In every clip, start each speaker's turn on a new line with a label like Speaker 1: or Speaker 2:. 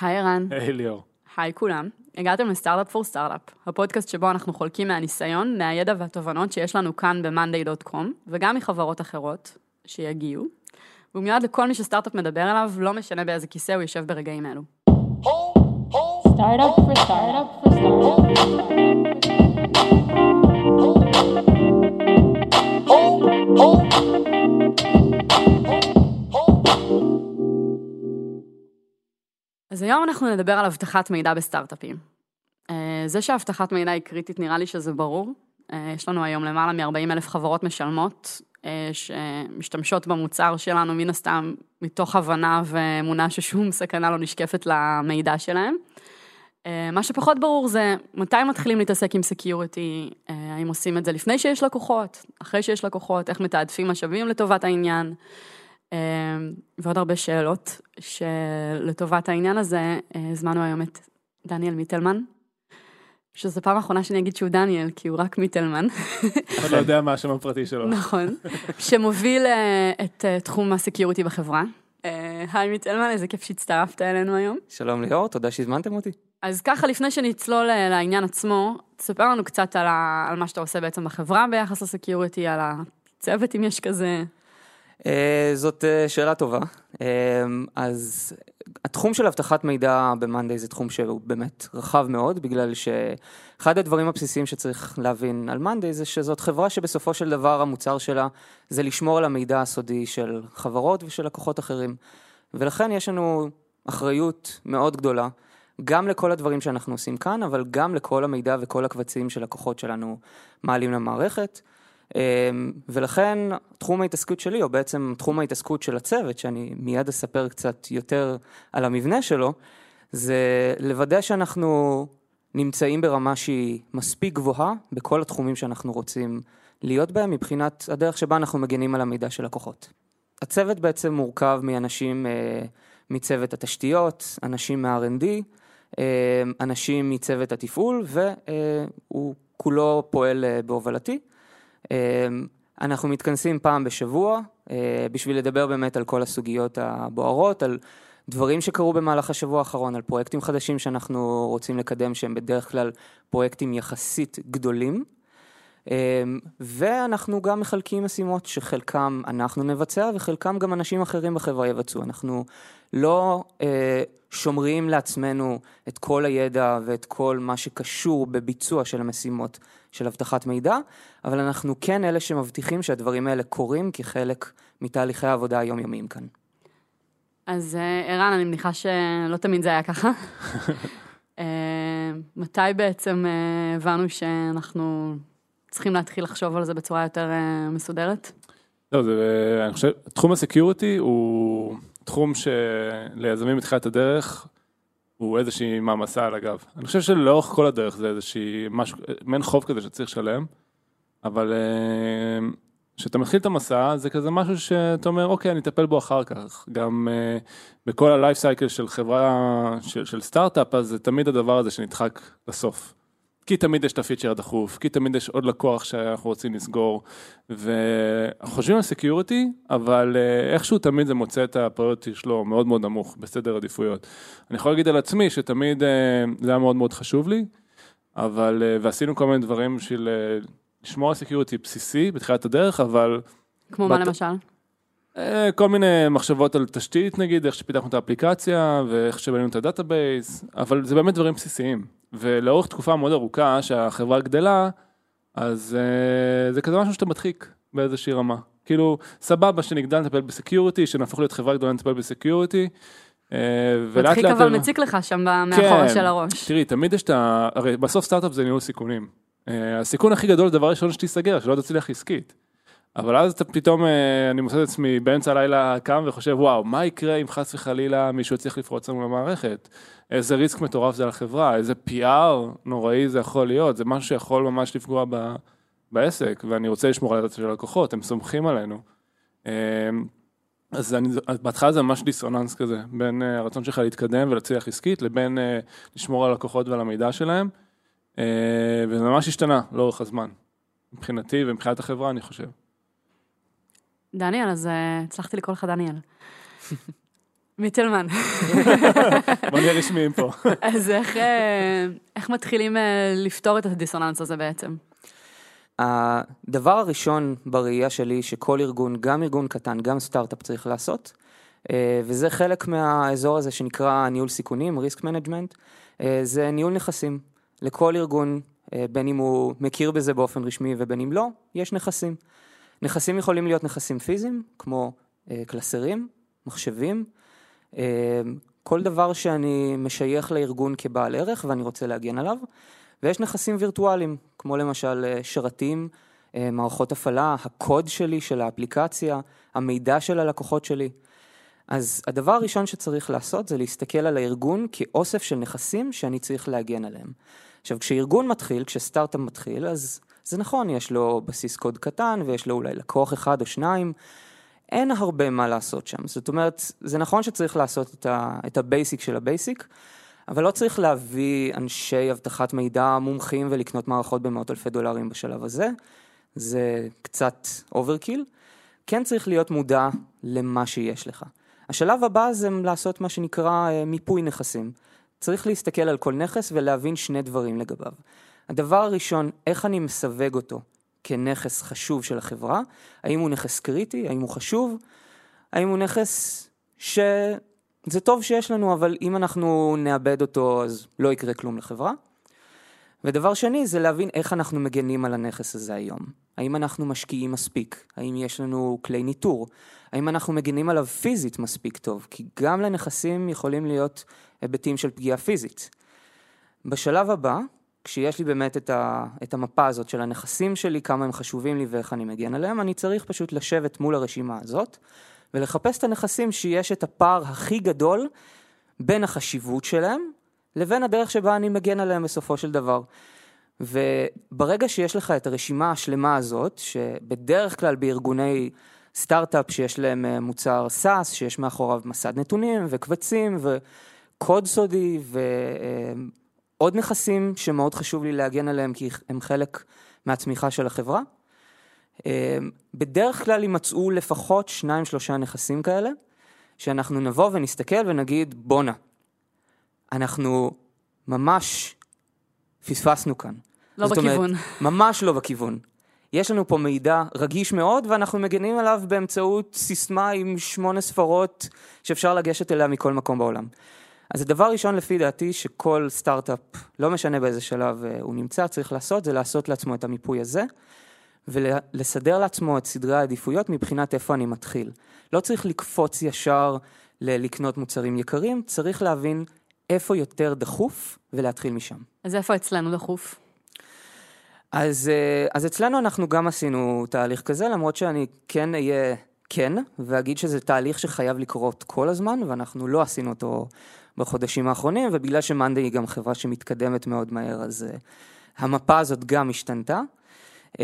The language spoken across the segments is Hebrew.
Speaker 1: היי ערן.
Speaker 2: היי ליאור.
Speaker 1: היי כולם. הגעתם לסטארט-אפ פור סטארט-אפ, הפודקאסט שבו אנחנו חולקים מהניסיון, מהידע והתובנות שיש לנו כאן ב-monday.com, וגם מחברות אחרות שיגיעו. והוא מיועד לכל מי שסטארט-אפ מדבר אליו, לא משנה באיזה כיסא הוא יושב ברגעים אלו.
Speaker 3: Startup.
Speaker 1: אז היום אנחנו נדבר על אבטחת מידע בסטארט-אפים. אה, זה שאבטחת מידע היא קריטית, נראה לי שזה ברור. אה, יש לנו היום למעלה מ-40 אלף חברות משלמות, אה, שמשתמשות במוצר שלנו, מן הסתם, מתוך הבנה ואמונה ששום סכנה לא נשקפת למידע שלהם. מה שפחות ברור זה מתי מתחילים להתעסק עם security, האם עושים את זה לפני שיש לקוחות, אחרי שיש לקוחות, איך מתעדפים משאבים לטובת העניין. ועוד הרבה שאלות שלטובת העניין הזה הזמנו היום את דניאל מיטלמן, שזו פעם האחרונה שאני אגיד שהוא דניאל, כי הוא רק מיטלמן.
Speaker 2: אתה לא יודע מה השם הפרטי שלו.
Speaker 1: נכון, שמוביל את תחום ה security בחברה. היי מיטלמן, איזה כיף שהצטרפת אלינו היום.
Speaker 4: שלום ליאור, תודה שהזמנתם אותי.
Speaker 1: אז ככה, לפני שנצלול לעניין עצמו, תספר לנו קצת על, ה... על מה שאתה עושה בעצם בחברה ביחס ל security, על הצוות, אם יש כזה.
Speaker 4: זאת שאלה טובה. אז התחום של אבטחת מידע ב-Monday זה תחום שהוא באמת רחב מאוד, בגלל שאחד הדברים הבסיסיים שצריך להבין על Monday זה שזאת חברה שבסופו של דבר המוצר שלה זה לשמור על המידע הסודי של חברות ושל לקוחות אחרים. ולכן יש לנו אחריות מאוד גדולה, גם לכל הדברים שאנחנו עושים כאן, אבל גם לכל המידע וכל הקבצים שלקוחות שלנו מעלים למערכת. ולכן תחום ההתעסקות שלי, או בעצם תחום ההתעסקות של הצוות, שאני מיד אספר קצת יותר על המבנה שלו, זה לוודא שאנחנו נמצאים ברמה שהיא מספיק גבוהה בכל התחומים שאנחנו רוצים להיות בהם, מבחינת הדרך שבה אנחנו מגנים על המידע של לקוחות. הצוות בעצם מורכב מאנשים מצוות התשתיות, אנשים מה-R&D, אנשים מצוות התפעול, והוא כולו פועל בהובלתי. אנחנו מתכנסים פעם בשבוע בשביל לדבר באמת על כל הסוגיות הבוערות, על דברים שקרו במהלך השבוע האחרון, על פרויקטים חדשים שאנחנו רוצים לקדם שהם בדרך כלל פרויקטים יחסית גדולים. ואנחנו גם מחלקים משימות שחלקם אנחנו נבצע וחלקם גם אנשים אחרים בחברה יבצעו. אנחנו לא שומרים לעצמנו את כל הידע ואת כל מה שקשור בביצוע של המשימות של אבטחת מידע, אבל אנחנו כן אלה שמבטיחים שהדברים האלה קורים כחלק מתהליכי העבודה היומיומיים כאן.
Speaker 1: אז ערן, אני מניחה שלא תמיד זה היה ככה. מתי בעצם הבנו שאנחנו צריכים להתחיל לחשוב על זה בצורה יותר מסודרת?
Speaker 2: לא, זה, אני חושב, תחום ה security הוא תחום שליזמים בתחילת הדרך הוא איזושהי מעמסה על הגב. אני חושב שלאורך כל הדרך זה איזושהי משהו, מעין חוב כזה שצריך לשלם, אבל כשאתה מתחיל את המסע זה כזה משהו שאתה אומר אוקיי אני אטפל בו אחר כך, גם בכל ה life cycle של חברה, של, של סטארט-אפ אז זה תמיד הדבר הזה שנדחק לסוף. כי תמיד יש את הפיצ'ר הדחוף, כי תמיד יש עוד לקוח שאנחנו רוצים לסגור, וחושבים על security, אבל איכשהו תמיד זה מוצא את ה priority שלו מאוד מאוד נמוך בסדר עדיפויות. אני יכול להגיד על עצמי שתמיד זה היה מאוד מאוד חשוב לי, אבל, ועשינו כל מיני דברים בשביל לשמור על security בסיסי בתחילת הדרך, אבל...
Speaker 1: כמו בת... מה למשל?
Speaker 2: כל מיני מחשבות על תשתית נגיד, איך שפיתחנו את האפליקציה ואיך שבנינו את ה database, אבל זה באמת דברים בסיסיים. ולאורך תקופה מאוד ארוכה שהחברה גדלה, אז אה, זה כזה משהו שאתה מדחיק באיזושהי רמה. כאילו, סבבה שנגדל לטפל ב security, שנהפוך להיות חברה גדולה לטפל ב
Speaker 1: security. אה, מדחיק אבל מציק לך שם מאחורה
Speaker 2: כן,
Speaker 1: של הראש.
Speaker 2: תראי, תמיד יש את ה... הרי בסוף סטארט-אפ זה ניהול סיכונים. אה, הסיכון הכי גדול דבר ראשון שתיסגר, שלא תצליח עסקית. אבל אז אתה פתאום, אני מוצא את עצמי באמצע הלילה קם וחושב, וואו, מה יקרה אם חס וחלילה מישהו יצליח לפרוץ לנו למערכת? איזה risk מטורף זה לחברה, איזה PR נוראי זה יכול להיות, זה משהו שיכול ממש לפגוע ב, בעסק, ואני רוצה לשמור על הדאטה של הלקוחות, הם סומכים עלינו. אז, אני, בהתחלה זה ממש דיסוננס כזה, בין הרצון שלך להתקדם ולהצליח עסקית, לבין לשמור על הלקוחות ועל המידע שלהם, וזה ממש השתנה לאורך הזמן, מבחינתי ומבחינת החברה, אני חושב.
Speaker 1: דניאל, אז הצלחתי לקרוא לך דניאל. מיטלמן.
Speaker 2: בוא נהיה רשמיים פה.
Speaker 1: אז איך, אה, איך מתחילים אה, לפתור את הדיסוננס הזה בעצם?
Speaker 4: הדבר הראשון בראייה שלי שכל ארגון, גם ארגון קטן, גם סטארט-אפ צריך לעשות, אה, וזה חלק מהאזור הזה שנקרא ניהול סיכונים, risk management, זה ניהול נכסים. לכל ארגון, בין אם הוא מכיר בזה באופן רשמי ובין אם לא, יש נכסים. נכסים יכולים להיות נכסים פיזיים, כמו קלסרים, מחשבים, כל דבר שאני משייך לארגון כבעל ערך ואני רוצה להגן עליו, ויש נכסים וירטואליים, כמו למשל אה, שרתים, אה, מערכות הפעלה, הקוד שלי של האפליקציה, המידע של הלקוחות שלי. אז הדבר הראשון שצריך לעשות זה להסתכל על הארגון כאוסף של נכסים שאני צריך להגן עליהם. עכשיו, כשארגון מתחיל, כשסטארט-אפ מתחיל, אז זה נכון, יש לו בסיס קוד קטן ויש לו אולי לקוח אחד או שניים, אין הרבה מה לעשות שם. זאת אומרת, זה נכון שצריך לעשות את, ה, את ה basic של ה basic, אבל לא צריך להביא אנשי אבטחת מידע מומחים ולקנות מערכות במאות אלפי דולרים בשלב הזה, זה קצת overkill. כן צריך להיות מודע למה שיש לך. השלב הבא זה לעשות מה שנקרא אה, מיפוי נכסים. צריך להסתכל על כל נכס ולהבין שני דברים לגביו. הדבר הראשון, איך אני מסווג אותו כנכס חשוב של החברה, האם הוא נכס קריטי, האם הוא חשוב, האם הוא נכס שזה טוב שיש לנו, אבל אם אנחנו נאבד אותו אז לא יקרה כלום לחברה. ודבר שני זה להבין איך אנחנו מגנים על הנכס הזה היום. האם אנחנו משקיעים מספיק? האם יש לנו כלי ניטור? האם אנחנו מגנים עליו פיזית מספיק טוב? כי גם לנכסים יכולים להיות היבטים של פגיעה פיזית. בשלב הבא, כשיש לי באמת את, ה, את המפה הזאת של הנכסים שלי, כמה הם חשובים לי ואיך אני מגן עליהם, אני צריך פשוט לשבת מול הרשימה הזאת ולחפש את הנכסים שיש את הפער הכי גדול בין החשיבות שלהם לבין הדרך שבה אני מגן עליהם בסופו של דבר. וברגע שיש לך את הרשימה השלמה הזאת, שבדרך כלל בארגוני סטארט-אפ שיש להם אה, מוצר SaaS, שיש מאחוריו מסד נתונים וקבצים וקוד סודי ו... עוד נכסים שמאוד חשוב לי להגן עליהם כי הם חלק מהצמיחה של החברה. אמ, בדרך כלל יימצאו לפחות שניים שלושה נכסים כאלה, שאנחנו נבוא ונסתכל ונגיד בואנה, אנחנו ממש פספסנו כאן.
Speaker 1: לא בכיוון. אומרת,
Speaker 4: ממש לא בכיוון. יש לנו פה מידע רגיש מאוד ואנחנו מגנים עליו באמצעות סיסמה עם שמונה ספרות שאפשר לגשת אליה מכל מקום בעולם. אז הדבר ראשון לפי דעתי שכל סטארט-אפ, לא משנה באיזה שלב אה, הוא נמצא, צריך לעשות, זה לעשות לעצמו את המיפוי הזה, ולסדר לעצמו את סדרי העדיפויות מבחינת איפה אני מתחיל. לא צריך לקפוץ ישר לקנות מוצרים יקרים, צריך להבין איפה יותר דחוף ולהתחיל משם.
Speaker 1: אז איפה אצלנו דחוף?
Speaker 4: אז, אה, אז אצלנו אנחנו גם עשינו תהליך כזה, למרות שאני כן אהיה כן, ואגיד שזה תהליך שחייב לקרות כל הזמן, ואנחנו לא עשינו אותו בחודשים האחרונים, ובגלל שמאנדי היא גם חברה שמתקדמת מאוד מהר, אז uh, המפה הזאת גם השתנתה. Uh,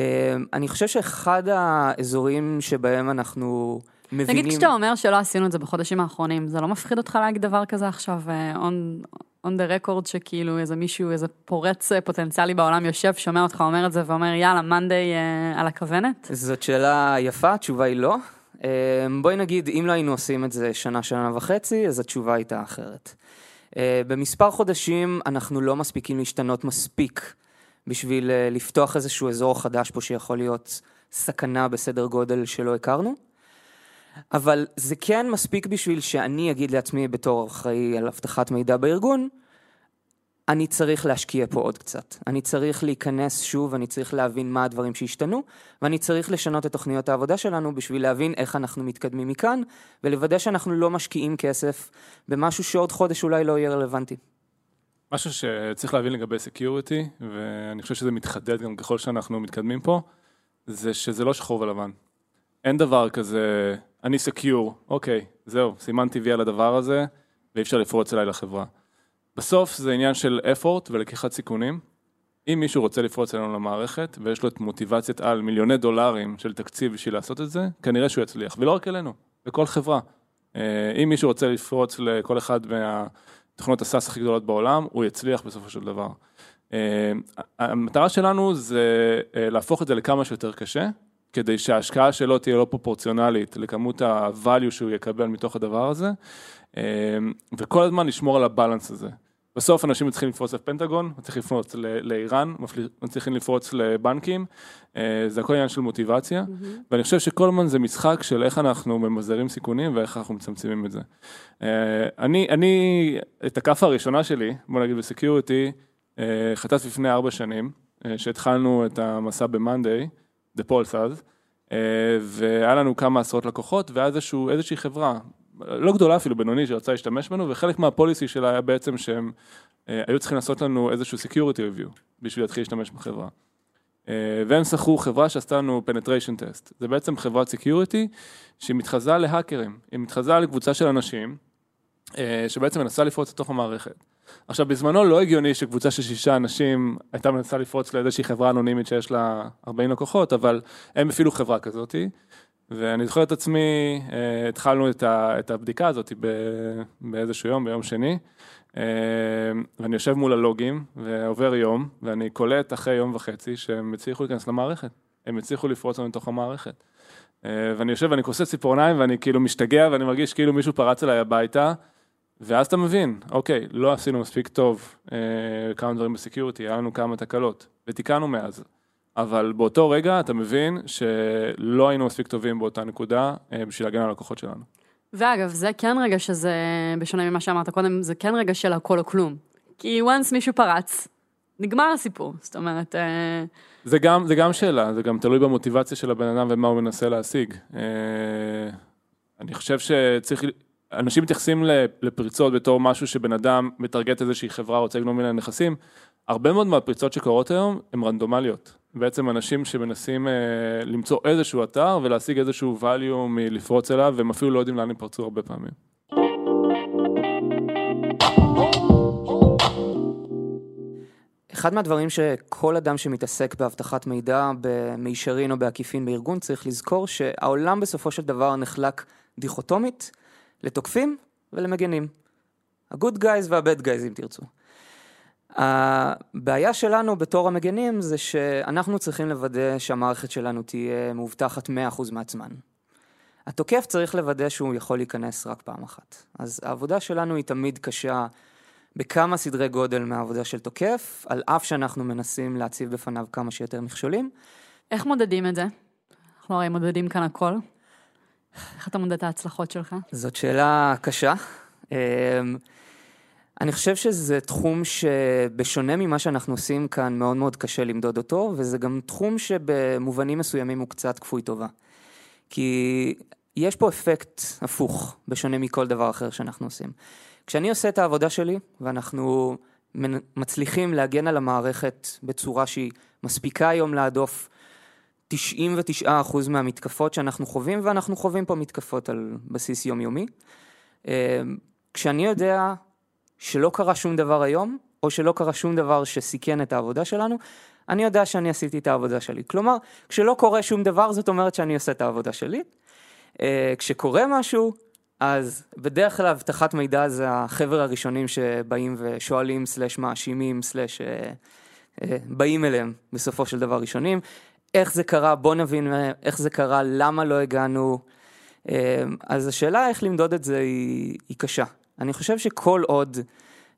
Speaker 4: אני חושב שאחד האזורים שבהם אנחנו מבינים...
Speaker 1: נגיד כשאתה אומר שלא עשינו את זה בחודשים האחרונים, זה לא מפחיד אותך להגיד דבר כזה עכשיו, uh, on, on the record, שכאילו איזה מישהו, איזה פורץ פוטנציאלי בעולם יושב, שומע אותך אומר את זה ואומר, יאללה, מאנדי uh, על הכוונת?
Speaker 4: זאת שאלה יפה, התשובה היא לא. אמ, בואי נגיד, אם לא היינו עושים את זה שנה, שנה וחצי, אז התשובה הייתה אחרת. אה, במספר חודשים אנחנו לא מספיקים להשתנות מספיק בשביל אה, לפתוח איזשהו אזור חדש פה שיכול להיות סכנה בסדר גודל שלא הכרנו. אבל זה כן מספיק בשביל שאני אגיד לעצמי בתור אחראי על אבטחת מידע בארגון, אני צריך להשקיע פה עוד קצת. אני צריך להיכנס שוב, אני צריך להבין מה הדברים שהשתנו, ואני צריך לשנות את תוכניות העבודה שלנו בשביל להבין איך אנחנו מתקדמים מכאן, ולוודא שאנחנו לא משקיעים כסף במשהו שעוד חודש אולי לא יהיה רלוונטי.
Speaker 2: משהו שצריך להבין לגבי security, ואני חושב שזה מתחדד גם ככל שאנחנו מתקדמים פה, זה שזה לא שחור ולבן. אין דבר כזה, אני secure, אוקיי, זהו, סימנתי וי על הדבר הזה, ואי אפשר לפרוץ אליי לחברה. בסוף זה עניין של effort ולקיחת סיכונים. אם מישהו רוצה לפרוץ אלינו למערכת ויש לו את מוטיבציית על מיליוני דולרים של תקציב בשביל לעשות את זה, כנראה שהוא יצליח, ולא רק אלינו, בכל חברה. אה, אם מישהו רוצה לפרוץ לכל אחד מהתוכנות הסאס הכי גדולות בעולם, הוא יצליח בסופו של דבר. אה, המטרה שלנו זה אה, להפוך את זה לכמה שיותר קשה, כדי שההשקעה שלו תהיה לא פרופורציונלית לכמות ה-value שהוא יקבל מתוך הדבר הזה, וכל הזמן לשמור על הבלנס הזה. בסוף אנשים מצליחים לפרוץ לפנטגון, מצליחים לפרוץ לאיראן, מצליחים לפרוץ לבנקים, אה, זה הכל עניין של מוטיבציה, mm-hmm. ואני חושב שכל הזמן זה משחק של איך אנחנו ממזערים סיכונים ואיך אנחנו מצמצמים את זה. אה, אני, אני, את הכאפה הראשונה שלי, בוא נגיד בסקיוריטי, חטפתי לפני ארבע שנים, שהתחלנו את המסע ב-Monday, The Pulse אז, והיה לנו כמה עשרות לקוחות, ואז איזשהו, איזושהי חברה, לא גדולה אפילו, בינוני, שרצה להשתמש בנו, וחלק מהפוליסי שלה היה בעצם שהם אה, היו צריכים לעשות לנו איזשהו security review, בשביל להתחיל להשתמש בחברה. אה, והם שכרו חברה שעשתה לנו penetration test. זה בעצם חברת security שמתחזה להאקרים, היא מתחזה לקבוצה של אנשים, אה, שבעצם מנסה לפרוץ לתוך המערכת. עכשיו, בזמנו לא הגיוני שקבוצה של שישה אנשים הייתה מנסה לפרוץ לאיזושהי חברה אנונימית שיש לה 40 לקוחות, אבל הם הפעילו חברה כזאתי, ואני זוכר את עצמי, אה, התחלנו את, ה, את הבדיקה הזאת באיזשהו יום, ביום שני, אה, ואני יושב מול הלוגים, ועובר יום, ואני קולט אחרי יום וחצי שהם הצליחו להיכנס למערכת, הם הצליחו לפרוץ לנו לתוך המערכת. אה, ואני יושב ואני כוסס ציפורניים ואני כאילו משתגע ואני מרגיש כאילו מישהו פרץ אליי הביתה, ואז אתה מבין, אוקיי, לא עשינו מספיק טוב כמה דברים בסקיוריטי, היה לנו כמה תקלות, ותיקנו מאז. אבל באותו רגע אתה מבין שלא היינו מספיק טובים באותה נקודה אה, בשביל להגן על הלקוחות שלנו.
Speaker 1: ואגב, זה כן רגע שזה, בשונה ממה שאמרת קודם, זה כן רגע של הכל או כלום. כי once מישהו פרץ, נגמר הסיפור, זאת אומרת... אה,
Speaker 2: זה גם, זה גם שאלה, זה גם תלוי במוטיבציה של הבן אדם ומה הוא מנסה להשיג. אה, אני חושב שצריך, אנשים מתייחסים לפריצות בתור משהו שבן אדם מטרגט איזושהי חברה, רוצה לגנוב ממנה נכסים. הרבה מאוד מהפריצות שקורות היום הן רנדומליות. בעצם אנשים שמנסים אה, למצוא איזשהו אתר ולהשיג איזשהו value מלפרוץ אליו, והם אפילו לא יודעים לאן הם פרצו הרבה פעמים.
Speaker 4: אחד מהדברים שכל אדם שמתעסק באבטחת מידע במישרין או בעקיפין בארגון צריך לזכור שהעולם בסופו של דבר נחלק דיכוטומית לתוקפים ולמגנים. ה-good guys וה-bad guys אם תרצו. הבעיה שלנו בתור המגנים זה שאנחנו צריכים לוודא שהמערכת שלנו תהיה מאובטחת 100% מעצמן. התוקף צריך לוודא שהוא יכול להיכנס רק פעם אחת. אז העבודה שלנו היא תמיד קשה בכמה סדרי גודל מהעבודה של תוקף, על אף שאנחנו מנסים להציב בפניו כמה שיותר מכשולים.
Speaker 1: איך מודדים את זה? אנחנו הרי מודדים כאן הכל. איך אתה מודד את ההצלחות שלך?
Speaker 4: זאת שאלה קשה. אני חושב שזה תחום שבשונה ממה שאנחנו עושים כאן, מאוד מאוד קשה למדוד אותו, וזה גם תחום שבמובנים מסוימים הוא קצת כפוי טובה. כי יש פה אפקט הפוך, בשונה מכל דבר אחר שאנחנו עושים. כשאני עושה את העבודה שלי, ואנחנו מצליחים להגן על המערכת בצורה שהיא מספיקה היום להדוף 99% מהמתקפות שאנחנו חווים, ואנחנו חווים פה מתקפות על בסיס יומיומי. אה, כשאני יודע שלא קרה שום דבר היום, או שלא קרה שום דבר שסיכן את העבודה שלנו, אני יודע שאני עשיתי את העבודה שלי. כלומר, כשלא קורה שום דבר, זאת אומרת שאני עושה את העבודה שלי. Uh, כשקורה משהו, אז בדרך כלל אבטחת מידע זה החבר'ה הראשונים שבאים ושואלים, סלש מאשימים, סלש uh, uh, באים אליהם בסופו של דבר ראשונים. איך זה קרה, בוא נבין איך זה קרה, למה לא הגענו. אז השאלה איך למדוד את זה היא, היא קשה. אני חושב שכל עוד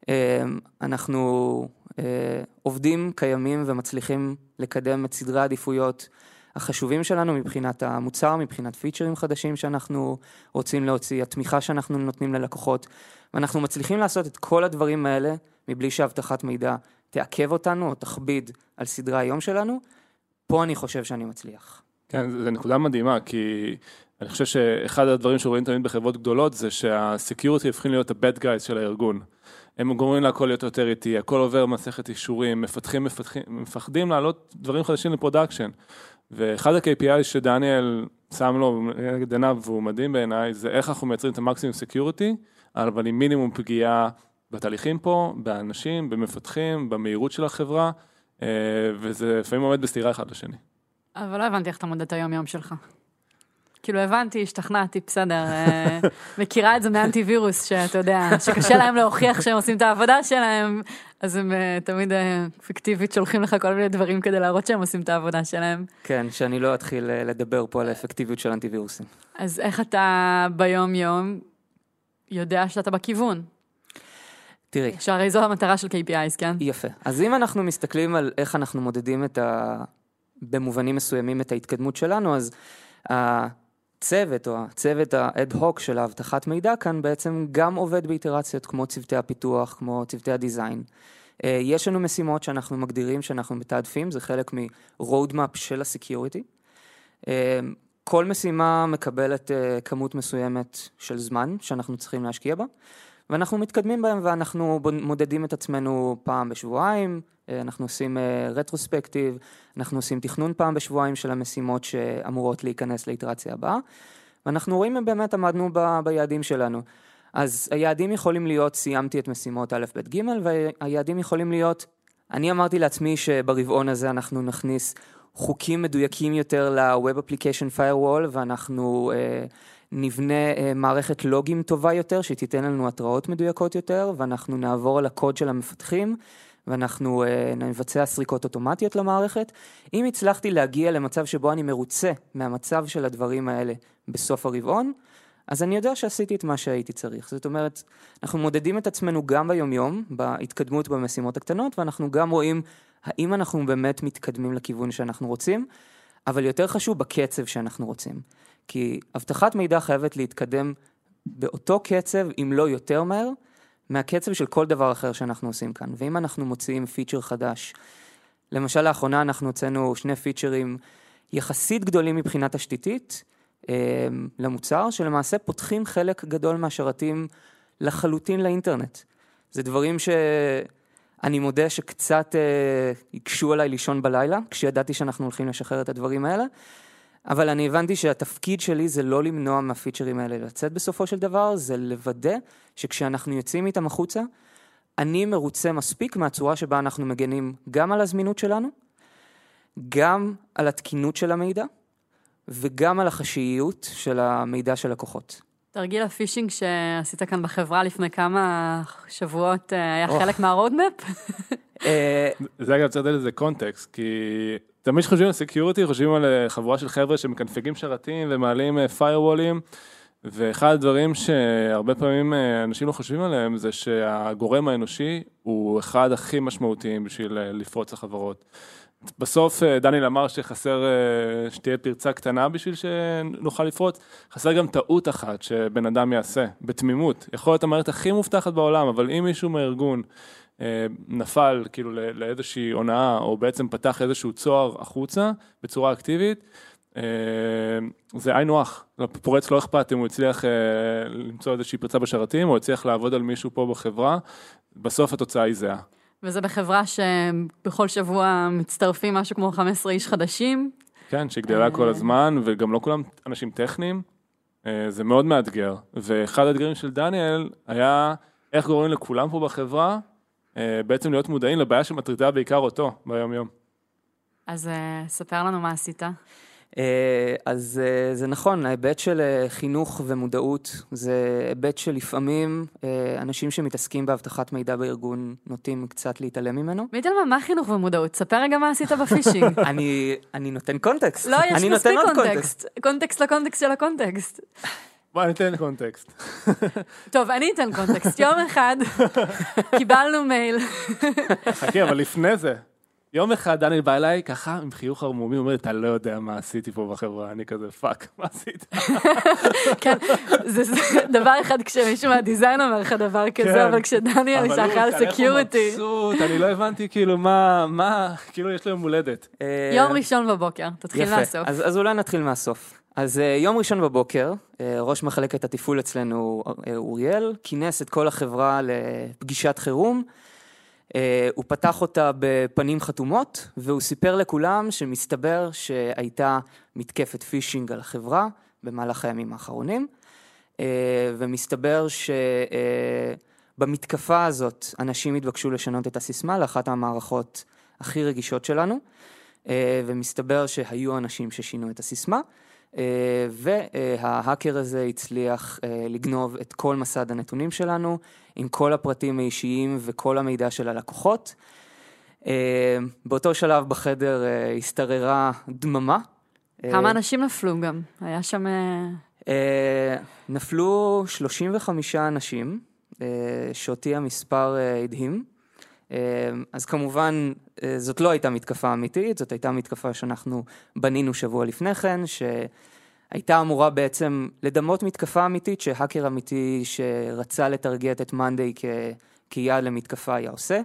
Speaker 4: אה, אנחנו אה, עובדים, קיימים ומצליחים לקדם את סדרי העדיפויות החשובים שלנו מבחינת המוצר, מבחינת פיצ'רים חדשים שאנחנו רוצים להוציא, התמיכה שאנחנו נותנים ללקוחות, ואנחנו מצליחים לעשות את כל הדברים האלה מבלי שאבטחת מידע תעכב אותנו או תכביד על סדרי היום שלנו, פה אני חושב שאני מצליח.
Speaker 2: כן, זו נקודה מדהימה, כי אני חושב שאחד הדברים שרואים תמיד בחברות גדולות זה שה security הופכים להיות ה-bad guys של הארגון. הם גורמים להכל להיות יותר איטי, הכל עובר מסכת אישורים, מפתחים, מפתחים, מפחדים להעלות דברים חדשים ל production. ואחד ה-KPI שדניאל שם לו נגד עיניו והוא מדהים בעיניי, זה איך אנחנו מייצרים את המקסימום security, אבל עם מינימום פגיעה בתהליכים פה, באנשים, במפתחים, במהירות של החברה, אה, וזה לפעמים עומד בסתירה אחד לשני.
Speaker 1: אבל לא הבנתי איך אתה מודד את היום יום שלך. כאילו הבנתי, השתכנעתי, בסדר, אה, מכירה את זה מאנטי וירוס, שאתה יודע, שקשה להם להוכיח שהם עושים את העבודה שלהם, אז הם אה, תמיד אה, פיקטיבית שולחים לך כל מיני דברים כדי להראות שהם עושים את העבודה שלהם.
Speaker 4: כן, שאני לא אתחיל אה, לדבר פה על האפקטיביות של אנטיווירוסים.
Speaker 1: אז איך אתה ביום-יום יודע שאתה בכיוון?
Speaker 4: תראי,
Speaker 1: שהרי זו המטרה של KPIs, כן?
Speaker 4: יפה. אז אם אנחנו מסתכלים על איך אנחנו מודדים את ה... במובנים מסוימים את ההתקדמות שלנו, אז הצוות או הצוות האד-הוק של האבטחת מידע כאן בעצם גם עובד באיטרציות כמו צוותי הפיתוח, כמו צוותי הדיזיין. אה, יש לנו משימות שאנחנו מגדירים שאנחנו מתעדפים, זה חלק מ-roadmap של הסקיוריטי. אה, כל משימה מקבלת אה, כמות מסוימת של זמן שאנחנו צריכים להשקיע בה. ואנחנו מתקדמים בהם ואנחנו מודדים את עצמנו פעם בשבועיים, אה, אנחנו עושים רטרוספקטיב, אה, אנחנו עושים תכנון פעם בשבועיים של המשימות שאמורות להיכנס לאיטרציה הבאה, ואנחנו רואים אם באמת עמדנו ב, ביעדים שלנו. אז היעדים יכולים להיות, סיימתי את משימות א', ב', ג', והיעדים יכולים להיות, אני אמרתי לעצמי שברבעון הזה אנחנו נכניס חוקים מדויקים יותר ל-Web Application Firewall, ואנחנו... Uh, נבנה אה, מערכת לוגים טובה יותר, שתיתן לנו התראות מדויקות יותר, ואנחנו נעבור על הקוד של המפתחים, ואנחנו אה, נבצע סריקות אוטומטיות למערכת. אם הצלחתי להגיע למצב שבו אני מרוצה מהמצב של הדברים האלה בסוף הרבעון, אז אני יודע שעשיתי את מה שהייתי צריך. זאת אומרת, אנחנו מודדים את עצמנו גם ביומיום, בהתקדמות במשימות הקטנות, ואנחנו גם רואים האם אנחנו באמת מתקדמים לכיוון שאנחנו רוצים, אבל יותר חשוב בקצב שאנחנו רוצים. כי אבטחת מידע חייבת להתקדם באותו קצב, אם לא יותר מהר, מהקצב של כל דבר אחר שאנחנו עושים כאן. ואם אנחנו מוציאים פיצ'ר חדש, למשל לאחרונה אנחנו הוצאנו שני פיצ'רים יחסית גדולים מבחינה תשתיתית אה, למוצר, שלמעשה פותחים חלק גדול מהשרתים לחלוטין לאינטרנט. זה דברים שאני מודה שקצת אה, הקשו עליי לישון בלילה, כשידעתי שאנחנו הולכים לשחרר את הדברים האלה. אבל אני הבנתי שהתפקיד שלי זה לא למנוע מהפיצ'רים האלה לצאת בסופו של דבר, זה לוודא שכשאנחנו יוצאים איתם החוצה, אני מרוצה מספיק מהצורה שבה אנחנו מגנים גם על הזמינות שלנו, גם על התקינות של המידע, וגם על החשאיות של המידע של לקוחות.
Speaker 1: תרגיל ה phishing שעשית כאן בחברה לפני כמה שבועות אה, היה חלק מה roadmap?
Speaker 2: אה, זה אגב צריך לתת לזה קונטקסט, כי תמיד כשחושבים על security, חושבים על אה, חבורה של חבר'ה שמקנפגים שרתים ומעלים אה, ואחד הדברים שהרבה פעמים אה, אנשים לא חושבים עליהם, זה שהגורם האנושי הוא אחד הכי משמעותיים בשביל לפרוץ לחברות. בסוף דניאל אמר שחסר, שתהיה פרצה קטנה בשביל שנוכל לפרוץ, חסר גם טעות אחת שבן אדם יעשה, בתמימות. יכול להיות המערכת הכי מובטחת בעולם, אבל אם מישהו מהארגון נפל כאילו לאיזושהי הונאה, או בעצם פתח איזשהו צוהר החוצה בצורה אקטיבית, אה, זה היינו הך, לפורץ לא אכפת אם הוא הצליח אה, למצוא איזושהי פרצה בשרתים, או הצליח לעבוד על מישהו פה בחברה, בסוף התוצאה היא זהה.
Speaker 1: וזה בחברה שבכל שבוע מצטרפים משהו כמו 15 איש חדשים.
Speaker 2: כן, שגדלה כל הזמן, וגם לא כולם אנשים טכניים. זה מאוד מאתגר, ואחד האתגרים של דניאל היה איך גורמים לכולם פה בחברה אה, בעצם להיות מודעים לבעיה שמטרידה בעיקר אותו ביום יום.
Speaker 1: אז אה, ספר לנו מה עשית.
Speaker 4: אה, אז זה נכון, ההיבט של חינוך ומודעות זה היבט שלפעמים אנשים שמתעסקים באבטחת מידע בארגון נוטים קצת להתעלם ממנו.
Speaker 1: מיטלמן, מה חינוך ומודעות? ספר רגע מה עשית ב phishing.
Speaker 4: אני נותן קונטקסט.
Speaker 1: לא, יש מספיק קונטקסט. קונטקסט לקונטקסט של הקונטקסט.
Speaker 2: בוא אני אתן קונטקסט.
Speaker 1: טוב, אני אתן קונטקסט. יום אחד קיבלנו מייל.
Speaker 2: חכי, אבל לפני זה, יום אחד דניאל בא אליי ככה עם חיוך ערמומי, הוא אומר, אתה לא יודע מה עשיתי פה בחברה, אני כזה פאק, מה עשית?
Speaker 1: כן, זה דבר אחד כשמישהו מה design אומר לך דבר כזה, כן. אבל כשדניאל שאחראי על security.
Speaker 2: אני לא הבנתי כאילו מה, מה, כאילו יש לו יום הולדת.
Speaker 1: אה, יום ראשון בבוקר, תתחיל מהסוף.
Speaker 4: אז אולי נתחיל מהסוף. אז uh, יום ראשון בבוקר, uh, ראש מחלקת התפעול אצלנו, uh, אוריאל, כינס את כל החברה לפגישת חירום. הוא פתח אותה בפנים חתומות, והוא סיפר לכולם שמסתבר שהייתה מתקפת פישינג על החברה במהלך הימים האחרונים, ומסתבר שבמתקפה הזאת אנשים התבקשו לשנות את הסיסמה לאחת המערכות הכי רגישות שלנו, ומסתבר שהיו אנשים ששינו את הסיסמה. אה, וההאקר הזה הצליח אה, לגנוב את כל מסד הנתונים שלנו, עם כל הפרטים האישיים וכל המידע של הלקוחות. אה, באותו שלב בחדר השתררה דממה.
Speaker 1: כמה אנשים נפלו גם? היה שם...
Speaker 4: נפלו 35 אנשים, שאותי המספר הדהים. אה, אז כמובן, אה, זאת לא הייתה מתקפה אמיתית, זאת הייתה מתקפה שאנחנו בנינו שבוע לפני כן, שהייתה אמורה בעצם לדמות מתקפה אמיתית, שהאקר אמיתי שרצה לטרגט את מאנדיי כ- כיעד למתקפה היה עושה.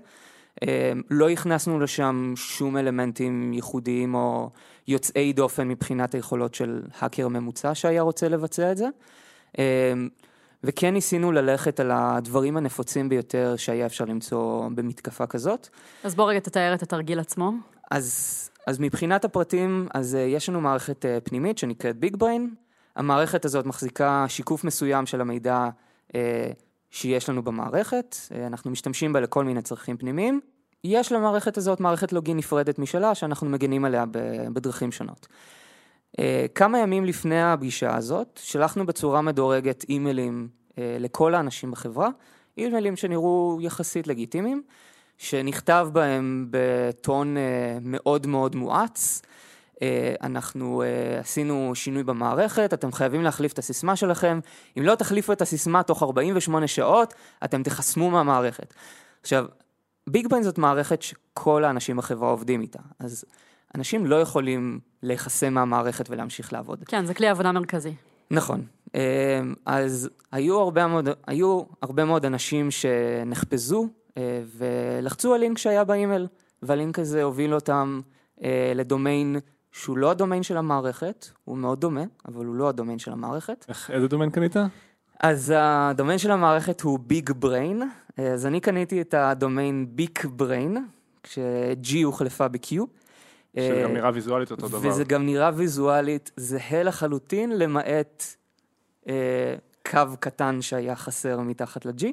Speaker 4: אה, לא הכנסנו לשם שום אלמנטים ייחודיים או יוצאי דופן מבחינת היכולות של האקר ממוצע שהיה רוצה לבצע את זה. אה, וכן ניסינו ללכת על הדברים הנפוצים ביותר שהיה אפשר למצוא במתקפה כזאת.
Speaker 1: אז בוא רגע תתאר את התרגיל עצמו.
Speaker 4: אז, אז מבחינת הפרטים, אז uh, יש לנו מערכת uh, פנימית שנקראת ביג בריין. המערכת הזאת מחזיקה שיקוף מסוים של המידע uh, שיש לנו במערכת. אנחנו משתמשים בה לכל מיני צרכים פנימיים. יש למערכת הזאת מערכת לוגין נפרדת משלה שאנחנו מגנים עליה בדרכים שונות. Uh, כמה ימים לפני הפגישה הזאת, שלחנו בצורה מדורגת אימיילים uh, לכל האנשים בחברה, אימיילים שנראו יחסית לגיטימיים. שנכתב בהם בטון אה, מאוד מאוד מואץ. אה, אנחנו אה, עשינו שינוי במערכת, אתם חייבים להחליף את הסיסמה שלכם. אם לא תחליפו את הסיסמה תוך 48 שעות, אתם תחסמו מהמערכת. עכשיו, ביג ביין זאת מערכת שכל האנשים בחברה עובדים איתה, אז אנשים לא יכולים להיחסם מהמערכת ולהמשיך לעבוד.
Speaker 1: כן, זה כלי עבודה מרכזי.
Speaker 4: נכון. אמ, אז היו הרבה מאוד, היו הרבה מאוד אנשים שנחפזו אה, ולחצו על לינק שהיה באימייל, והלינק הזה הוביל אותם אה, לדומיין שהוא לא הדומיין של המערכת, הוא מאוד דומה, אבל הוא לא הדומיין של המערכת.
Speaker 2: איך, איזה דומיין קנית?
Speaker 4: אז הדומיין של המערכת הוא ביג בריין, אז אני קניתי את הדומיין ביג בריין, כש-G הוחלפה ב-Q.
Speaker 2: שגם נראה ויזואלית אותו דבר.
Speaker 4: וזה גם נראה ויזואלית זהה לחלוטין, למעט אה, קו קטן שהיה חסר מתחת ל-G.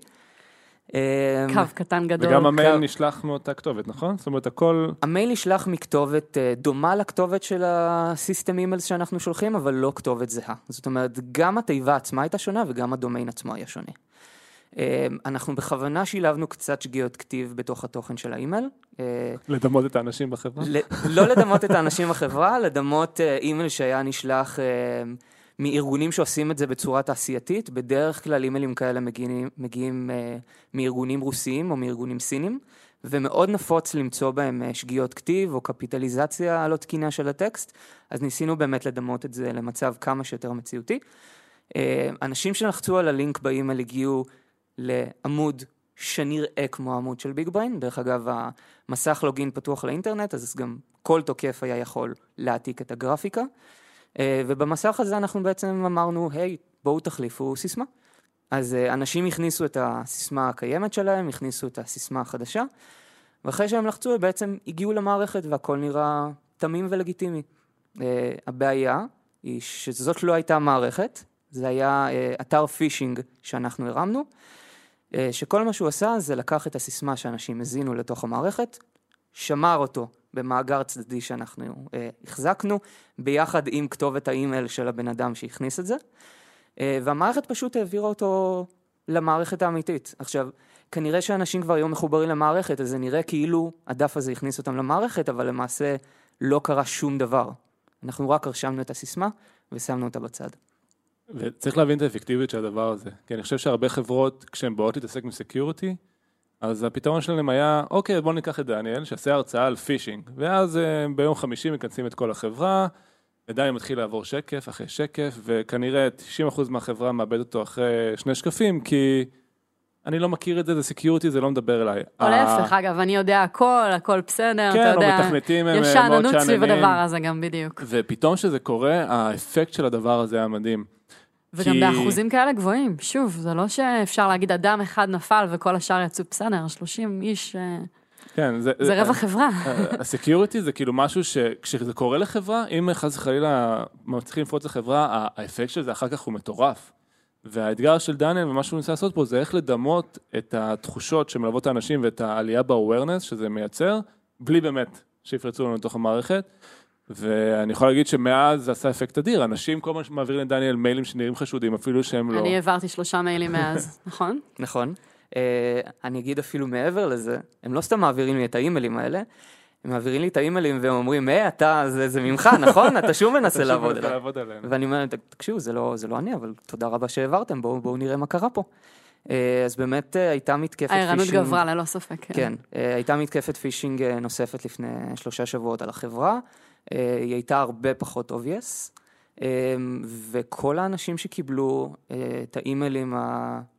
Speaker 4: אה,
Speaker 1: קו קטן גדול.
Speaker 2: וגם המייל
Speaker 4: קו-
Speaker 2: נשלח מאותה כתובת, נכון? זאת אומרת, הכל...
Speaker 4: המייל נשלח מכתובת אה, דומה לכתובת של ה system emails שאנחנו שולחים, אבל לא כתובת זהה. זאת אומרת, גם התיבה עצמה הייתה שונה וגם הדומיין עצמו היה שונה. אה, אנחנו בכוונה שילבנו קצת שגיאות כתיב בתוך התוכן של האימייל. אה,
Speaker 2: לדמות את האנשים בחברה?
Speaker 4: לא לדמות את האנשים בחברה, לדמות אה, אימייל שהיה נשלח אה, מארגונים שעושים את זה בצורה תעשייתית. בדרך כלל אימיילים כאלה מגיעים, מגיעים מארגונים רוסיים או מארגונים סינים, ומאוד נפוץ למצוא בהם שגיאות כתיב או קפיטליזציה לא תקינה של הטקסט, אז ניסינו באמת לדמות את זה למצב כמה שיותר מציאותי. אנשים שלחצו על הלינק באימייל הגיעו לעמוד שנראה כמו העמוד של ביג בריין. דרך אגב, המסך לוגין פתוח לאינטרנט, אז גם כל תוקף היה יכול להעתיק את הגרפיקה. אה, ובמסך הזה אנחנו בעצם אמרנו, היי, בואו תחליפו סיסמה. אז אה, אנשים הכניסו את הסיסמה הקיימת שלהם, הכניסו את הסיסמה החדשה, ואחרי שהם לחצו, הם בעצם הגיעו למערכת והכל נראה תמים ולגיטימי. אה, הבעיה היא שזאת לא הייתה מערכת, זה היה אתר פישינג שאנחנו הרמנו, שכל מה שהוא עשה זה לקח את הסיסמה שאנשים הזינו לתוך המערכת, שמר אותו במאגר צדדי שאנחנו אה, החזקנו, ביחד עם כתובת האימייל של הבן אדם שהכניס את זה, אה, והמערכת פשוט העבירה אותו למערכת האמיתית. עכשיו, כנראה שאנשים כבר היו מחוברים למערכת, אז זה נראה כאילו הדף הזה הכניס אותם למערכת, אבל למעשה לא קרה שום דבר. אנחנו רק רשמנו את הסיסמה ושמנו אותה בצד.
Speaker 2: וצריך להבין את האפקטיביות של הדבר הזה. כי אני חושב שהרבה חברות, כשהן באות להתעסק עם security, אז הפתרון שלהם היה, אוקיי, בואו ניקח את דניאל, שיעשה הרצאה על phishing. ואז אה, ביום חמישי מכנסים את כל החברה, ודניאל מתחיל לעבור שקף אחרי שקף, וכנראה 90% מהחברה מאבד אותו אחרי שני שקפים, כי אני לא מכיר את זה, זה security, זה לא מדבר אליי.
Speaker 1: או להפך, אגב, אני יודע הכל, הכל בסדר, אתה
Speaker 2: כן, או
Speaker 1: יודע.
Speaker 2: מתכנתים הם
Speaker 1: יש
Speaker 2: אה, מאוד
Speaker 1: שאננות סביב
Speaker 2: שאננים.
Speaker 1: הדבר הזה גם, בדיוק.
Speaker 2: ופתאום שזה קורה, האפקט של הדבר הזה היה מדהים.
Speaker 1: וגם
Speaker 2: כי-
Speaker 1: באחוזים כאלה גבוהים. שוב, זה לא שאפשר להגיד אדם אחד נפל וכל השאר יצאו בסדר, 30 איש, אה,
Speaker 2: כן, זה...
Speaker 1: זה רבע חברה.
Speaker 2: ה security זה כאילו משהו שכשזה קורה לחברה, אם חס וחלילה מצליחים לפרוץ לחברה, האפקט של זה אחר כך הוא מטורף. והאתגר של דניאל ומה שהוא ניסה לעשות פה זה איך לדמות את התחושות שמלוות את האנשים ואת העלייה ב-awareness שזה מייצר, בלי באמת שיפרצו לנו לתוך המערכת. ואני יכול להגיד שמאז זה עשה אפקט אדיר, אנשים כל הזמן מעבירים לדניאל מיילים שנראים חשודים, אפילו שהם לא.
Speaker 1: אני העברתי שלושה מיילים מאז, נכון?
Speaker 4: נכון. אה, אני אגיד אפילו מעבר לזה, הם לא סתם מעבירים לי את האימיילים האלה, הם מעבירים לי את האימיילים והם אומרים, היי, אתה, זה, זה ממך, נכון? אתה שוב מנסה לעבוד
Speaker 2: עליהם.
Speaker 4: ואני אומר, "ת- תקשיבו, זה לא, זה לא אני, אבל תודה רבה שהעברתם, בואו בואו נראה מה קרה פה. אה, אז באמת אה, הייתה מתקפת פישינג.
Speaker 1: הערנות גברה ללא ספק.
Speaker 4: כן, אה, הייתה מתקפת פישינג אה, נוספת לפני שלושה שבועות על החברה, אה, היא הייתה הרבה פחות obvious, אה, וכל האנשים שקיבלו אה, את האימיילים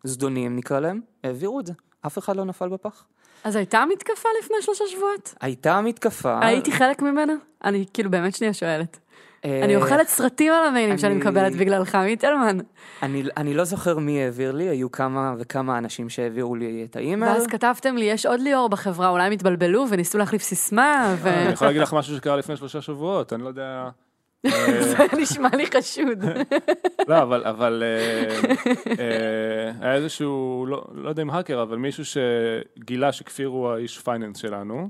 Speaker 4: הזדוניים, נקרא להם, העבירו את זה. אף אחד לא נפל בפח.
Speaker 1: אז הייתה מתקפה לפני שלושה שבועות?
Speaker 4: הייתה מתקפה.
Speaker 1: הייתי חלק ממנה? אני כאילו באמת שנייה שואלת.
Speaker 4: אה,
Speaker 1: אני אוכלת סרטים על המיילים שאני
Speaker 4: אני-
Speaker 1: מקבלת בגללך, מיטלמן.
Speaker 4: אני, אני לא זוכר מי העביר לי, היו כמה וכמה אנשים שהעבירו לי את האימייל.
Speaker 1: ואז כתבתם לי, יש עוד ליאור בחברה, אולי הם התבלבלו וניסו להחליף סיסמה, ו...
Speaker 2: אני יכול להגיד לך משהו שקרה לפני שלושה שבועות, אני לא יודע... אה,
Speaker 1: זה נשמע לי חשוד.
Speaker 2: לא, אבל, אבל אה, אה, היה איזשהו, לא, לא יודע אם האקר, אבל מישהו שגילה שכפיר הוא האיש פייננס שלנו,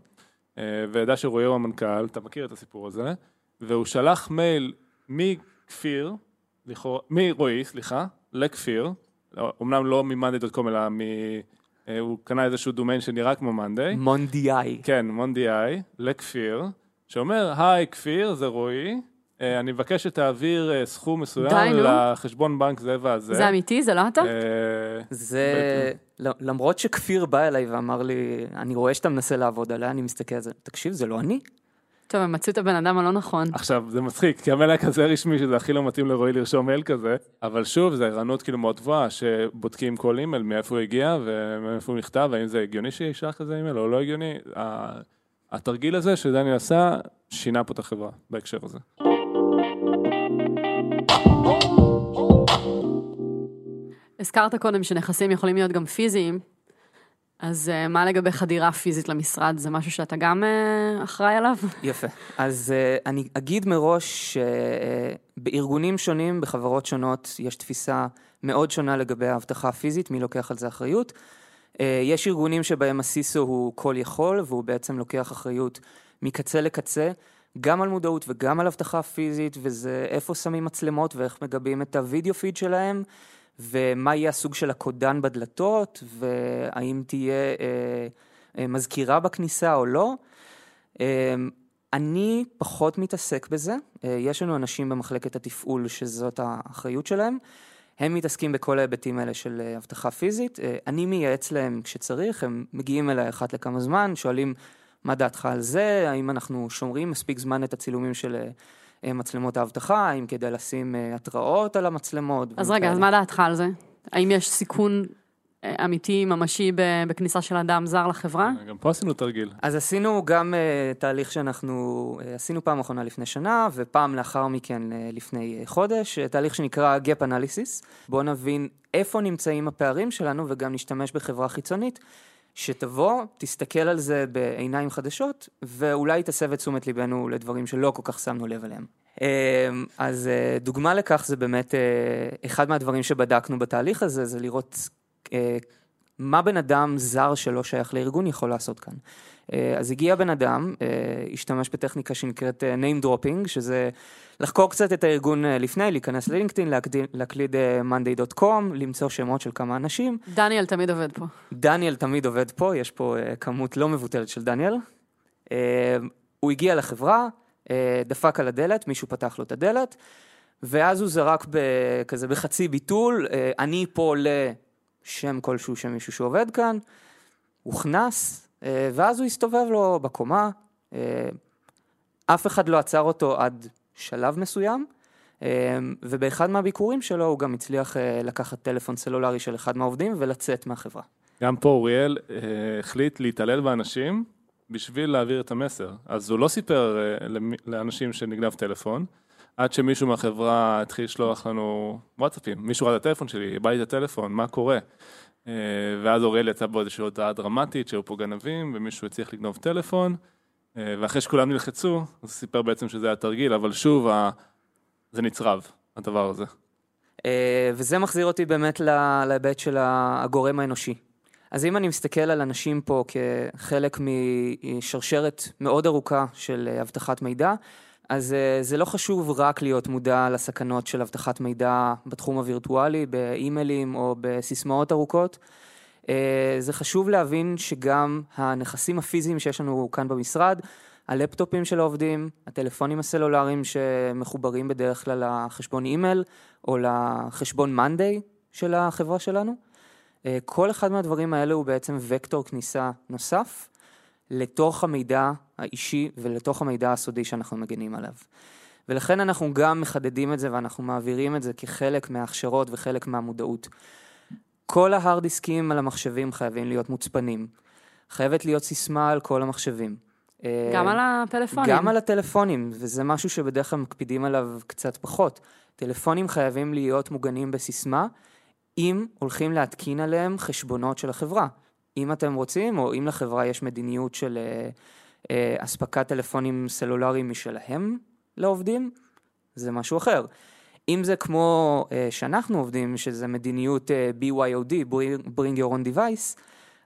Speaker 2: אה, וידע שרועי הוא המנכ"ל, אתה מכיר את הסיפור הזה, והוא שלח מייל מכפיר, לכאורה- מרועי, סליחה, לכפיר, לא, אמנם לא מ-monday.com אלא מ... אה, הוא קנה איזשהו דומיין שנראה כמו מאנדיי,
Speaker 4: מונדיאי.
Speaker 2: כן, מונדיאי, לכפיר, שאומר, היי כפיר, זה רועי, אה, אני מבקש שתעביר אה, סכום מסוים
Speaker 1: די.
Speaker 2: לחשבון בנק זה והזה.
Speaker 1: זה אמיתי? זה לא אתה?
Speaker 4: זה, למרות שכפיר בא אליי ואמר לי, אני רואה שאתה מנסה לעבוד עליה, אני מסתכל על זה, תקשיב, זה לא אני.
Speaker 1: טוב, הם מצאו את הבן אדם הלא נכון.
Speaker 2: עכשיו, זה מצחיק, כי המייל היה כזה רשמי שזה הכי לא מתאים לרועי לרשום מייל כזה, אבל שוב, זו ערנות כאילו מאוד גבוהה, שבודקים כל אימייל, מאיפה הוא הגיע ומאיפה הוא נכתב, האם זה הגיוני שישלח כזה אימייל או לא הגיוני. התרגיל הזה שדניאל עשה, שינה פה את החברה בהקשר הזה.
Speaker 1: הזכרת קודם שנכסים יכולים להיות גם פיזיים, אז אה, מה לגבי חדירה פיזית למשרד? זה משהו שאתה גם אה, אחראי עליו?
Speaker 4: יפה. אז uh, אני אגיד מראש שבארגונים שונים, בחברות שונות, יש תפיסה מאוד שונה לגבי האבטחה הפיזית, מי לוקח על זה אחריות. יש ארגונים שבהם הסיסו הוא כל יכול, והוא בעצם לוקח אחריות מקצה לקצה, גם על מודעות וגם על אבטחה פיזית, וזה איפה שמים מצלמות ואיך מגבים את הוידאו פיד שלהם, ומה יהיה הסוג של הקודן בדלתות, והאם תהיה אה, אה, מזכירה בכניסה או לא. אה, אני פחות מתעסק בזה, אה, יש לנו אנשים במחלקת התפעול שזאת האחריות שלהם. הם מתעסקים בכל ההיבטים האלה של אה, אבטחה פיזית. אה, אני מייעץ להם כשצריך, הם מגיעים אליי אחת לכמה זמן, שואלים מה דעתך על זה, האם אנחנו שומרים מספיק זמן את הצילומים של אה, מצלמות האבטחה, האם כדאי לשים אה, התראות על המצלמות.
Speaker 1: אז רגע, אז. מה דעתך על זה? האם יש סיכון אה, אמיתי, ממשי, ב- בכניסה של אדם זר לחברה?
Speaker 2: גם פה עשינו תרגיל.
Speaker 4: אז עשינו גם uh, תהליך שאנחנו uh, עשינו פעם אחרונה לפני שנה, ופעם לאחר מכן uh, לפני uh, חודש, uh, תהליך שנקרא Gap Analysis. בואו נבין איפה נמצאים הפערים שלנו, וגם נשתמש בחברה חיצונית, שתבוא, תסתכל על זה בעיניים חדשות, ואולי תסב את תשומת ליבנו לדברים שלא כל כך שמנו לב אליהם. Um, אז uh, דוגמה לכך זה באמת uh, אחד מהדברים שבדקנו בתהליך הזה, זה לראות מה בן אדם זר שלא שייך לארגון יכול לעשות כאן. אה, אז הגיע בן אדם, אה, השתמש בטכניקה שנקראת אה, name dropping, שזה לחקור קצת את הארגון לפני, להיכנס ללינקדאין, להקליד- monday.com, למצוא שמות של כמה אנשים.
Speaker 1: דניאל תמיד עובד פה.
Speaker 4: דניאל תמיד עובד פה, יש פה כמות לא מבוטלת של דניאל. הוא הגיע לחברה, דפק על הדלת, מישהו פתח לו את הדלת, ואז הוא זרק כזה בחצי ביטול, אני פה לשם כלשהו של מישהו שעובד כאן, הוכנס, ואז הוא הסתובב לו בקומה, אה, אף אחד לא עצר אותו עד שלב מסוים, אה, ובאחד מהביקורים שלו הוא גם הצליח אה, לקחת טלפון סלולרי של אחד מהעובדים ולצאת מהחברה.
Speaker 2: גם פה אוריאל אה, החליט להתעלל באנשים בשביל להעביר את המסר. אז הוא לא סיפר אה, לאנשים שנגנב טלפון, עד שמישהו מהחברה התחיל לשלוח לנו וואטסאפים. מישהו ראה את הטלפון שלי, בא לי את הטלפון, מה קורה? אה, ואז אוריאל יצא בו איזושהי הודעה דרמטית שהיו פה גנבים ומישהו הצליח לגנוב טלפון, אה, ואחרי שכולם נלחצו, אז הוא סיפר בעצם שזה היה תרגיל, אבל שוב. זה נצרב, הדבר הזה.
Speaker 4: אה, וזה מחזיר אותי באמת להיבט של הגורם האנושי. אז אם אני מסתכל על אנשים פה כחלק משרשרת מאוד ארוכה של אבטחת מידע, אז אה, זה לא חשוב רק להיות מודע לסכנות של אבטחת מידע בתחום הווירטואלי, באימיילים או בסיסמאות ארוכות. אה, זה חשוב להבין שגם הנכסים הפיזיים שיש לנו כאן במשרד, הלפטופים של העובדים, הטלפונים הסלולריים שמחוברים בדרך כלל לחשבון אימייל או לחשבון מאנדיי של החברה שלנו, אה, כל אחד מהדברים האלה הוא בעצם וקטור כניסה נוסף לתוך המידע האישי ולתוך המידע הסודי שאנחנו מגנים עליו. ולכן אנחנו גם מחדדים את זה ואנחנו מעבירים את זה כחלק מההכשרות וחלק מהמודעות. כל ההארד דיסקים על המחשבים חייבים להיות מוצפנים. חייבת להיות סיסמה על כל המחשבים.
Speaker 1: גם על הפלאפונים.
Speaker 4: גם על הטלפונים, וזה משהו שבדרך כלל מקפידים עליו קצת פחות. טלפונים חייבים להיות מוגנים בסיסמה, אם הולכים להתקין עליהם חשבונות של החברה. אם אתם רוצים, או אם לחברה יש מדיניות של אה, אה, אספקת טלפונים סלולריים משלהם לעובדים, זה משהו אחר. אם זה כמו אה, שאנחנו עובדים, שזה מדיניות אה, BYOD, Bring Your Own Device,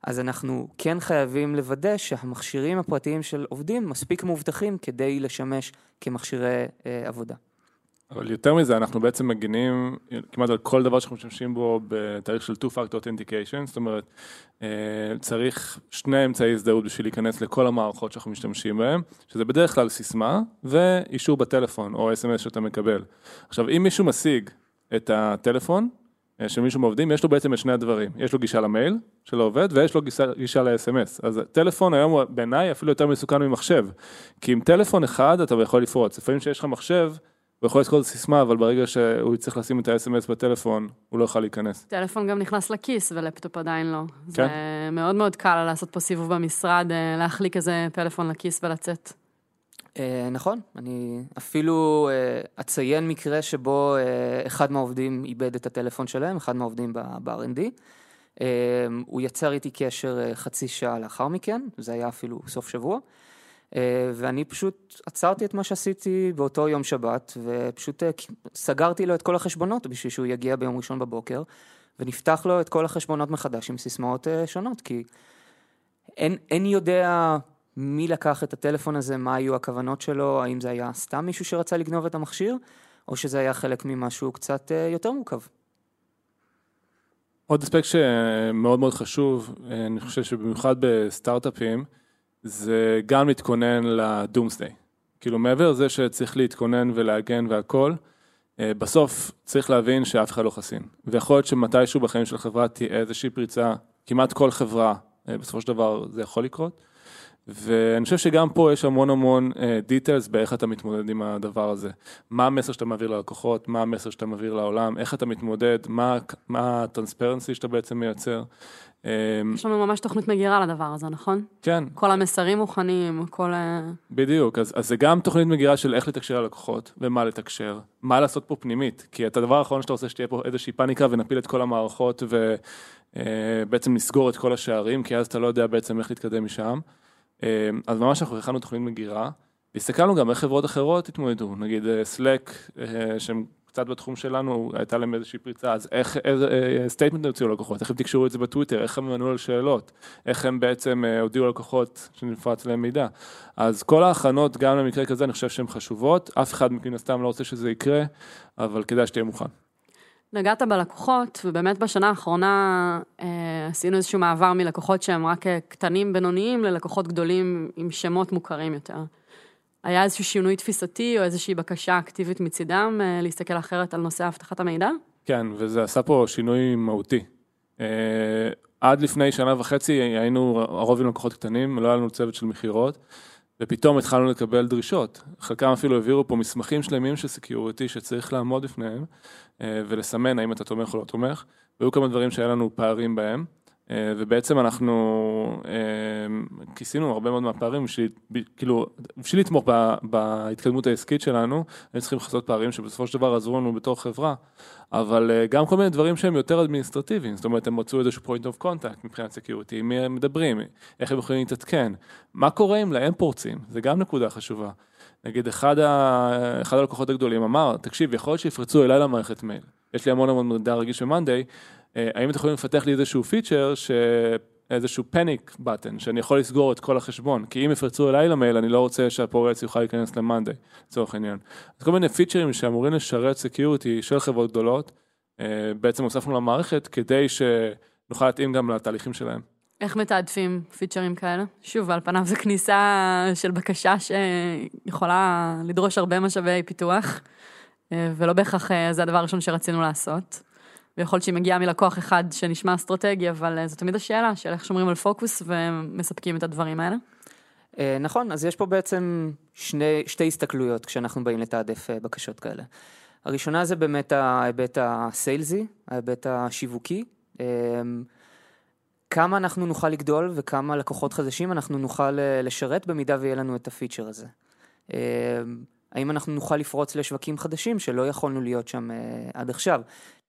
Speaker 4: אז אנחנו כן חייבים לוודא שהמכשירים הפרטיים של עובדים מספיק מאובטחים כדי לשמש כמכשירי אה, עבודה.
Speaker 2: אבל יותר מזה, אנחנו בעצם מגינים כמעט על כל דבר שאנחנו משתמשים בו בתאריך של two-factor authentication, זאת אומרת, אה, צריך שני אמצעי הזדהות בשביל להיכנס לכל המערכות שאנחנו משתמשים בהן, שזה בדרך כלל סיסמה ואישור בטלפון או אס.אם.אס שאתה מקבל. עכשיו, אם מישהו משיג את הטלפון אה, של מישהו מעובדים, יש לו בעצם את שני הדברים, יש לו גישה למייל של העובד ויש לו גישה, גישה ל-SMS. אז טלפון היום הוא בעיניי אפילו יותר מסוכן ממחשב, כי עם טלפון אחד אתה יכול לפרוץ, לפעמים שיש לך מחשב, הוא יכול לזכור את הסיסמה, אבל ברגע שהוא יצטרך לשים את ה-SMS בטלפון, הוא לא יוכל להיכנס.
Speaker 1: טלפון גם נכנס לכיס ולפטופ עדיין לא. כן. זה מאוד מאוד קל לעשות פה סיבוב במשרד, אה, להחליק איזה פלאפון לכיס ולצאת.
Speaker 4: אה, נכון, אני אפילו אה, אציין מקרה שבו אחד מהעובדים איבד את הטלפון שלהם, אחד מהעובדים ב-R&D. הוא יצר איתי קשר חצי שעה לאחר מכן, זה היה אפילו סוף שבוע. אה, ואני פשוט עצרתי את מה שעשיתי באותו יום שבת, ופשוט אה, סגרתי לו את כל החשבונות בשביל שהוא יגיע ביום ראשון בבוקר, ונפתח לו את כל החשבונות מחדש עם סיסמאות אה, שונות, כי אין, אין יודע מי לקח את הטלפון הזה, מה היו הכוונות שלו, האם זה היה סתם מישהו שרצה לגנוב את המכשיר, או שזה היה חלק ממשהו קצת יותר מורכב.
Speaker 2: עוד אספקט שמאוד מאוד חשוב, אני חושב שבמיוחד בסטארט-אפים, זה גם להתכונן לדומסדיי. כאילו מעבר לזה שצריך להתכונן ולהגן והכל, אה, בסוף צריך להבין שאף אחד לא חסין. ויכול להיות שמתישהו בחיים של החברה תהיה איזושהי פריצה, כמעט כל חברה, אה, בסופו של דבר זה יכול לקרות. ואני חושב שגם פה יש המון המון דיטיילס uh, באיך אתה מתמודד עם הדבר הזה. מה המסר שאתה מעביר ללקוחות, מה המסר שאתה מעביר לעולם, איך אתה מתמודד, מה, מה הטרנספרנסי שאתה בעצם מייצר.
Speaker 1: אמ, יש לנו ממש תוכנית מגירה לדבר הזה, נכון?
Speaker 2: כן.
Speaker 1: כל המסרים מוכנים, כל...
Speaker 2: בדיוק, אז, אז זה גם תוכנית מגירה של איך לתקשר ללקוחות, ומה לתקשר, מה לעשות פה פנימית, כי את הדבר האחרון שאתה רוצה שתהיה פה איזושהי פאניקה ונפיל את כל המערכות ובעצם אה, נסגור את כל השערים, כי אז אתה לא יודע בעצם איך להתקדם משם. אמ, אז ממש אנחנו הכנו תוכנית מגירה, והסתכלנו גם איך חברות אחרות התמודדו, נגיד Slack, אה, שהם קצת בתחום שלנו, הייתה להם איזושהי פריצה, אז איך, איזה statement אה, הוציאו ללקוחות, איך הם תקשרו את זה בטוויטר, איך הם ענו על שאלות, איך הם בעצם אה, הודיעו ללקוחות שנפרץ להם מידע. אז כל ההכנות, גם למקרה כזה, אני חושב שהן חשובות, אף אחד מן הסתם לא רוצה שזה יקרה, אבל כדאי שתהיה מוכן.
Speaker 1: נגעת בלקוחות, ובאמת בשנה האחרונה אה, עשינו איזשהו מעבר מלקוחות שהם רק אה, קטנים, בינוניים, ללקוחות גדולים עם שמות מוכרים יותר. היה איזשהו שינוי תפיסתי או איזושהי בקשה אקטיבית מצידם אה, להסתכל אחרת על נושא אבטחת המידע?
Speaker 2: כן, וזה עשה פה שינוי מהותי. אה, עד לפני שנה וחצי היינו הרוב עם לקוחות קטנים, לא היה לנו צוות של מכירות, ופתאום התחלנו לקבל דרישות. חלקם אפילו העבירו פה מסמכים שלמים של security שצריך לעמוד בפניהם אה, ולסמן האם אתה תומך או לא תומך, והיו כמה דברים שהיה לנו פערים בהם. אה, ובעצם אנחנו אה, כיסינו הרבה מאוד מהפערים בשביל, כאילו, לתמוך בהתקדמות העסקית שלנו, היינו צריכים לכסות פערים שבסופו של דבר עזרו לנו בתור חברה, אבל אה, גם כל מיני דברים שהם יותר אדמיניסטרטיביים, זאת אומרת, הם מצאו איזשהו point of contact מבחינת security, עם מי הם מדברים, איך הם יכולים להתעדכן, מה קורה אם להם פורצים, זה גם נקודה חשובה. נגיד, אחד, ה... אחד הלקוחות הגדולים אמר, תקשיב, יכול להיות שיפרצו אליי למערכת מייל. יש לי המון המון מידע רגיש ב-Monday, האם אתם יכולים לפתח לי איזשהו פיצ'ר איזשהו panic button, שאני יכול לסגור את כל החשבון, כי אם יפרצו אליי למייל, אני לא רוצה שהפורץ יוכל להיכנס ל Monday, לצורך העניין. אז כל מיני פיצ'רים שאמורים לשרת security של חברות גדולות, אה, בעצם הוספנו למערכת כדי שנוכל להתאים גם לתהליכים שלהם.
Speaker 1: איך מתעדפים פיצ'רים כאלה? שוב, על פניו זו כניסה של בקשה שיכולה לדרוש הרבה משאבי פיתוח, אה, ולא בהכרח אה, זה הדבר הראשון שרצינו לעשות. ויכול להיות שהיא מגיעה מלקוח אחד שנשמע אסטרטגי, אבל אה, זו תמיד השאלה של איך שומרים על פוקוס ומספקים את הדברים האלה.
Speaker 4: נכון, אז יש פה בעצם שני, שתי הסתכלויות כשאנחנו באים לתעדף בקשות כאלה. הראשונה זה באמת ההיבט הסיילזי, ההיבט השיווקי. כמה אנחנו נוכל לגדול וכמה לקוחות חדשים אנחנו נוכל אה, לשרת במידה ויהיה לנו את הפיצ'ר הזה. אה, האם אנחנו נוכל לפרוץ לשווקים חדשים שלא יכולנו להיות שם אה, עד עכשיו.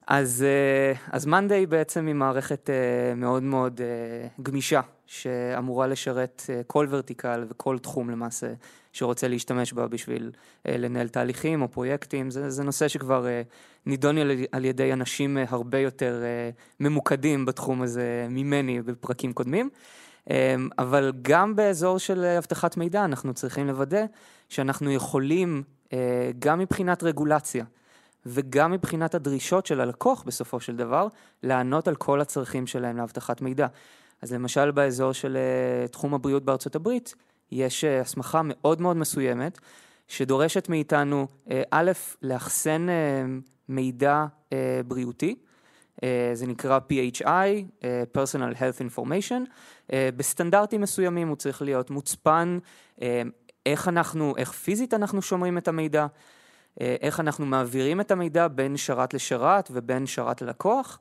Speaker 4: אז, אז מאנדיי בעצם היא מערכת מאוד מאוד גמישה, שאמורה לשרת כל ורטיקל וכל תחום למעשה שרוצה להשתמש בה בשביל לנהל תהליכים או פרויקטים. זה, זה נושא שכבר נידון על ידי אנשים הרבה יותר ממוקדים בתחום הזה ממני בפרקים קודמים. אבל גם באזור של אבטחת מידע אנחנו צריכים לוודא שאנחנו יכולים, גם מבחינת רגולציה, וגם מבחינת הדרישות של הלקוח בסופו של דבר, לענות על כל הצרכים שלהם לאבטחת מידע. אז למשל באזור של uh, תחום הבריאות בארצות הברית, יש uh, הסמכה מאוד מאוד מסוימת, שדורשת מאיתנו, uh, א', לאחסן מידע בריאותי, זה נקרא PHI, Personal Health Information, בסטנדרטים מסוימים הוא צריך להיות מוצפן, איך אנחנו, איך פיזית אנחנו שומרים את המידע, איך אנחנו מעבירים את המידע בין שרת לשרת ובין שרת ללקוח.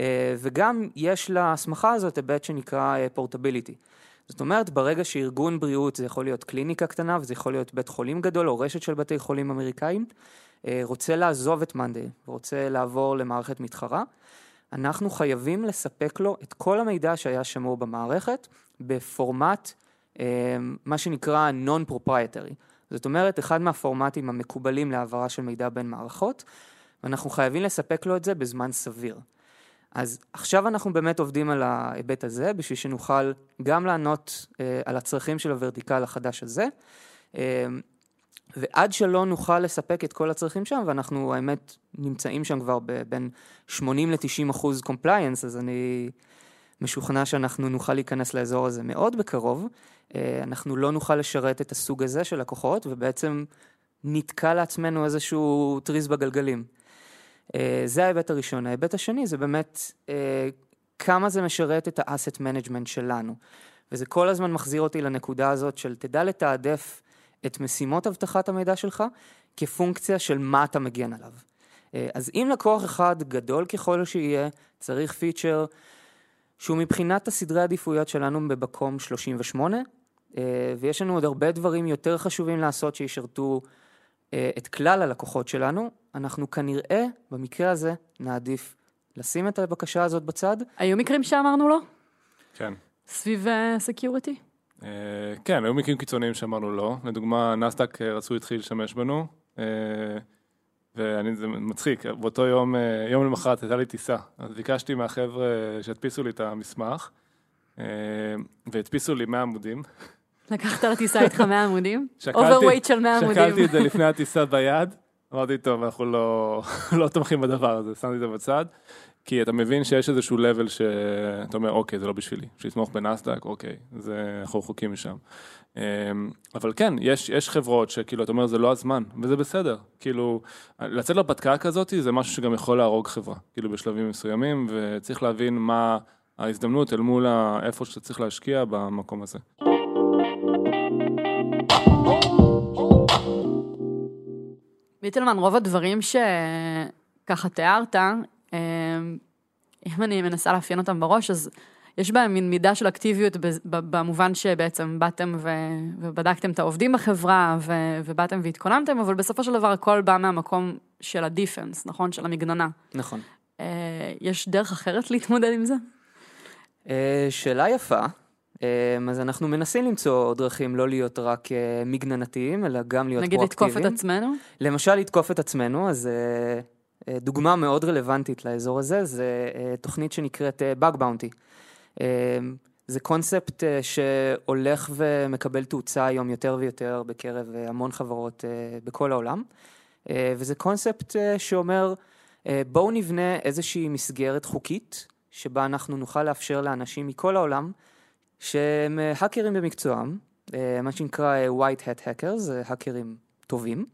Speaker 4: אה, וגם יש להסמכה הזאת היבט שנקרא פורטביליטי. אה, זאת אומרת, ברגע שארגון בריאות, זה יכול להיות קליניקה קטנה וזה יכול להיות בית חולים גדול או רשת של בתי חולים אמריקאים, אה, רוצה לעזוב את מאנדיי ורוצה לעבור למערכת מתחרה, אנחנו חייבים לספק לו את כל המידע שהיה שמור במערכת בפורמט, מה שנקרא non-proprietary. זאת אומרת, אחד מהפורמטים המקובלים להעברה של מידע בין מערכות, ואנחנו חייבים לספק לו את זה בזמן סביר. אז עכשיו אנחנו באמת עובדים על ההיבט הזה, בשביל שנוכל גם לענות אה, על הצרכים של ה vertical החדש הזה, אה, ועד שלא נוכל לספק את כל הצרכים שם, ואנחנו האמת נמצאים שם כבר בין 80 ל-90 אחוז compliance, אז אני משוכנע שאנחנו נוכל להיכנס לאזור הזה מאוד בקרוב. אה, אנחנו לא נוכל לשרת את הסוג הזה של לקוחות, ובעצם נתקע לעצמנו איזשהו טריז בגלגלים. אה, זה ההיבט הראשון. ההיבט השני זה באמת אה, כמה זה משרת את ה-asset management שלנו. וזה כל הזמן מחזיר אותי לנקודה הזאת של תדע לתעדף את משימות אבטחת המידע שלך כפונקציה של מה אתה מגן עליו. אז אם לקוח אחד גדול ככל שיהיה, צריך פיצ'ר שהוא מבחינת הסדרי עדיפויות שלנו במקום 38, ויש לנו עוד הרבה דברים יותר חשובים לעשות שישרתו את כלל הלקוחות שלנו, אנחנו כנראה, במקרה הזה, נעדיף לשים את הבקשה הזאת בצד.
Speaker 1: היו מקרים שאמרנו לא?
Speaker 2: כן.
Speaker 1: סביב security?
Speaker 2: אה, אה, כן, היו מקרים קיצוניים שאמרנו לא. לדוגמה, נאסד"ק אה, רצו להתחיל להשתמש בנו, אה, ואני, זה מצחיק, באותו יום, אה, יום למחרת הייתה לי טיסה, אז ביקשתי מהחבר'ה שידפיסו לי את המסמך, אה, והדפיסו לי 100 עמודים.
Speaker 1: לקחת לטיסה איתך 100 עמודים? overweight של 100 עמודים.
Speaker 2: שקלתי את זה לפני הטיסה ביד, אמרתי, טוב, אנחנו לא, לא תומכים בדבר הזה, שמתי את זה בצד, כי אתה מבין שיש איזשהו level שאתה אומר, אוקיי, זה לא בשבילי, בשביל לתמוך בנאסד"ק, אוקיי, זה, אנחנו רחוקים משם. אמ, אבל כן, יש, יש חברות שכאילו, אתה אומר, זה לא הזמן, וזה בסדר. כאילו, לצאת להרפתקה כזאת זה משהו שגם יכול להרוג חברה, כאילו, בשלבים מסוימים, וצריך להבין מה ההזדמנות אל מול איפה שאתה צריך להשקיע במקום הזה.
Speaker 1: מיטלמן, רוב הדברים שככה תיארת, אה, אם אני מנסה לאפיין אותם בראש, אז יש בהם מין מידה של אקטיביות במובן שבעצם באתם ובדקתם את העובדים בחברה ובאתם והתכוננתם, אבל בסופו של דבר הכל בא מהמקום של הדיפנס, נכון? של המגננה.
Speaker 4: נכון.
Speaker 1: אה, יש דרך אחרת להתמודד עם זה?
Speaker 4: אה, שאלה יפה. אמ, אז אנחנו מנסים למצוא דרכים לא להיות רק אה, מגננתיים, אלא גם להיות
Speaker 1: נגיד
Speaker 4: פרואקטיביים.
Speaker 1: נגיד לתקוף את עצמנו?
Speaker 4: למשל לתקוף את עצמנו, אז אה, אה, דוגמה מאוד רלוונטית לאזור הזה, זה תוכנית שנקראת Bug Bounty. זה קונספט אה, שהולך ומקבל תאוצה היום יותר ויותר בקרב אה, המון חברות אה, בכל העולם, אה, וזה קונספט אה, שאומר, אה, בואו נבנה איזושהי מסגרת חוקית, שבה אנחנו נוכל לאפשר לאנשים מכל העולם, שהם אה, האקרים במקצועם, אה, מה שנקרא אה, white hat hackers, האקרים טובים, אה,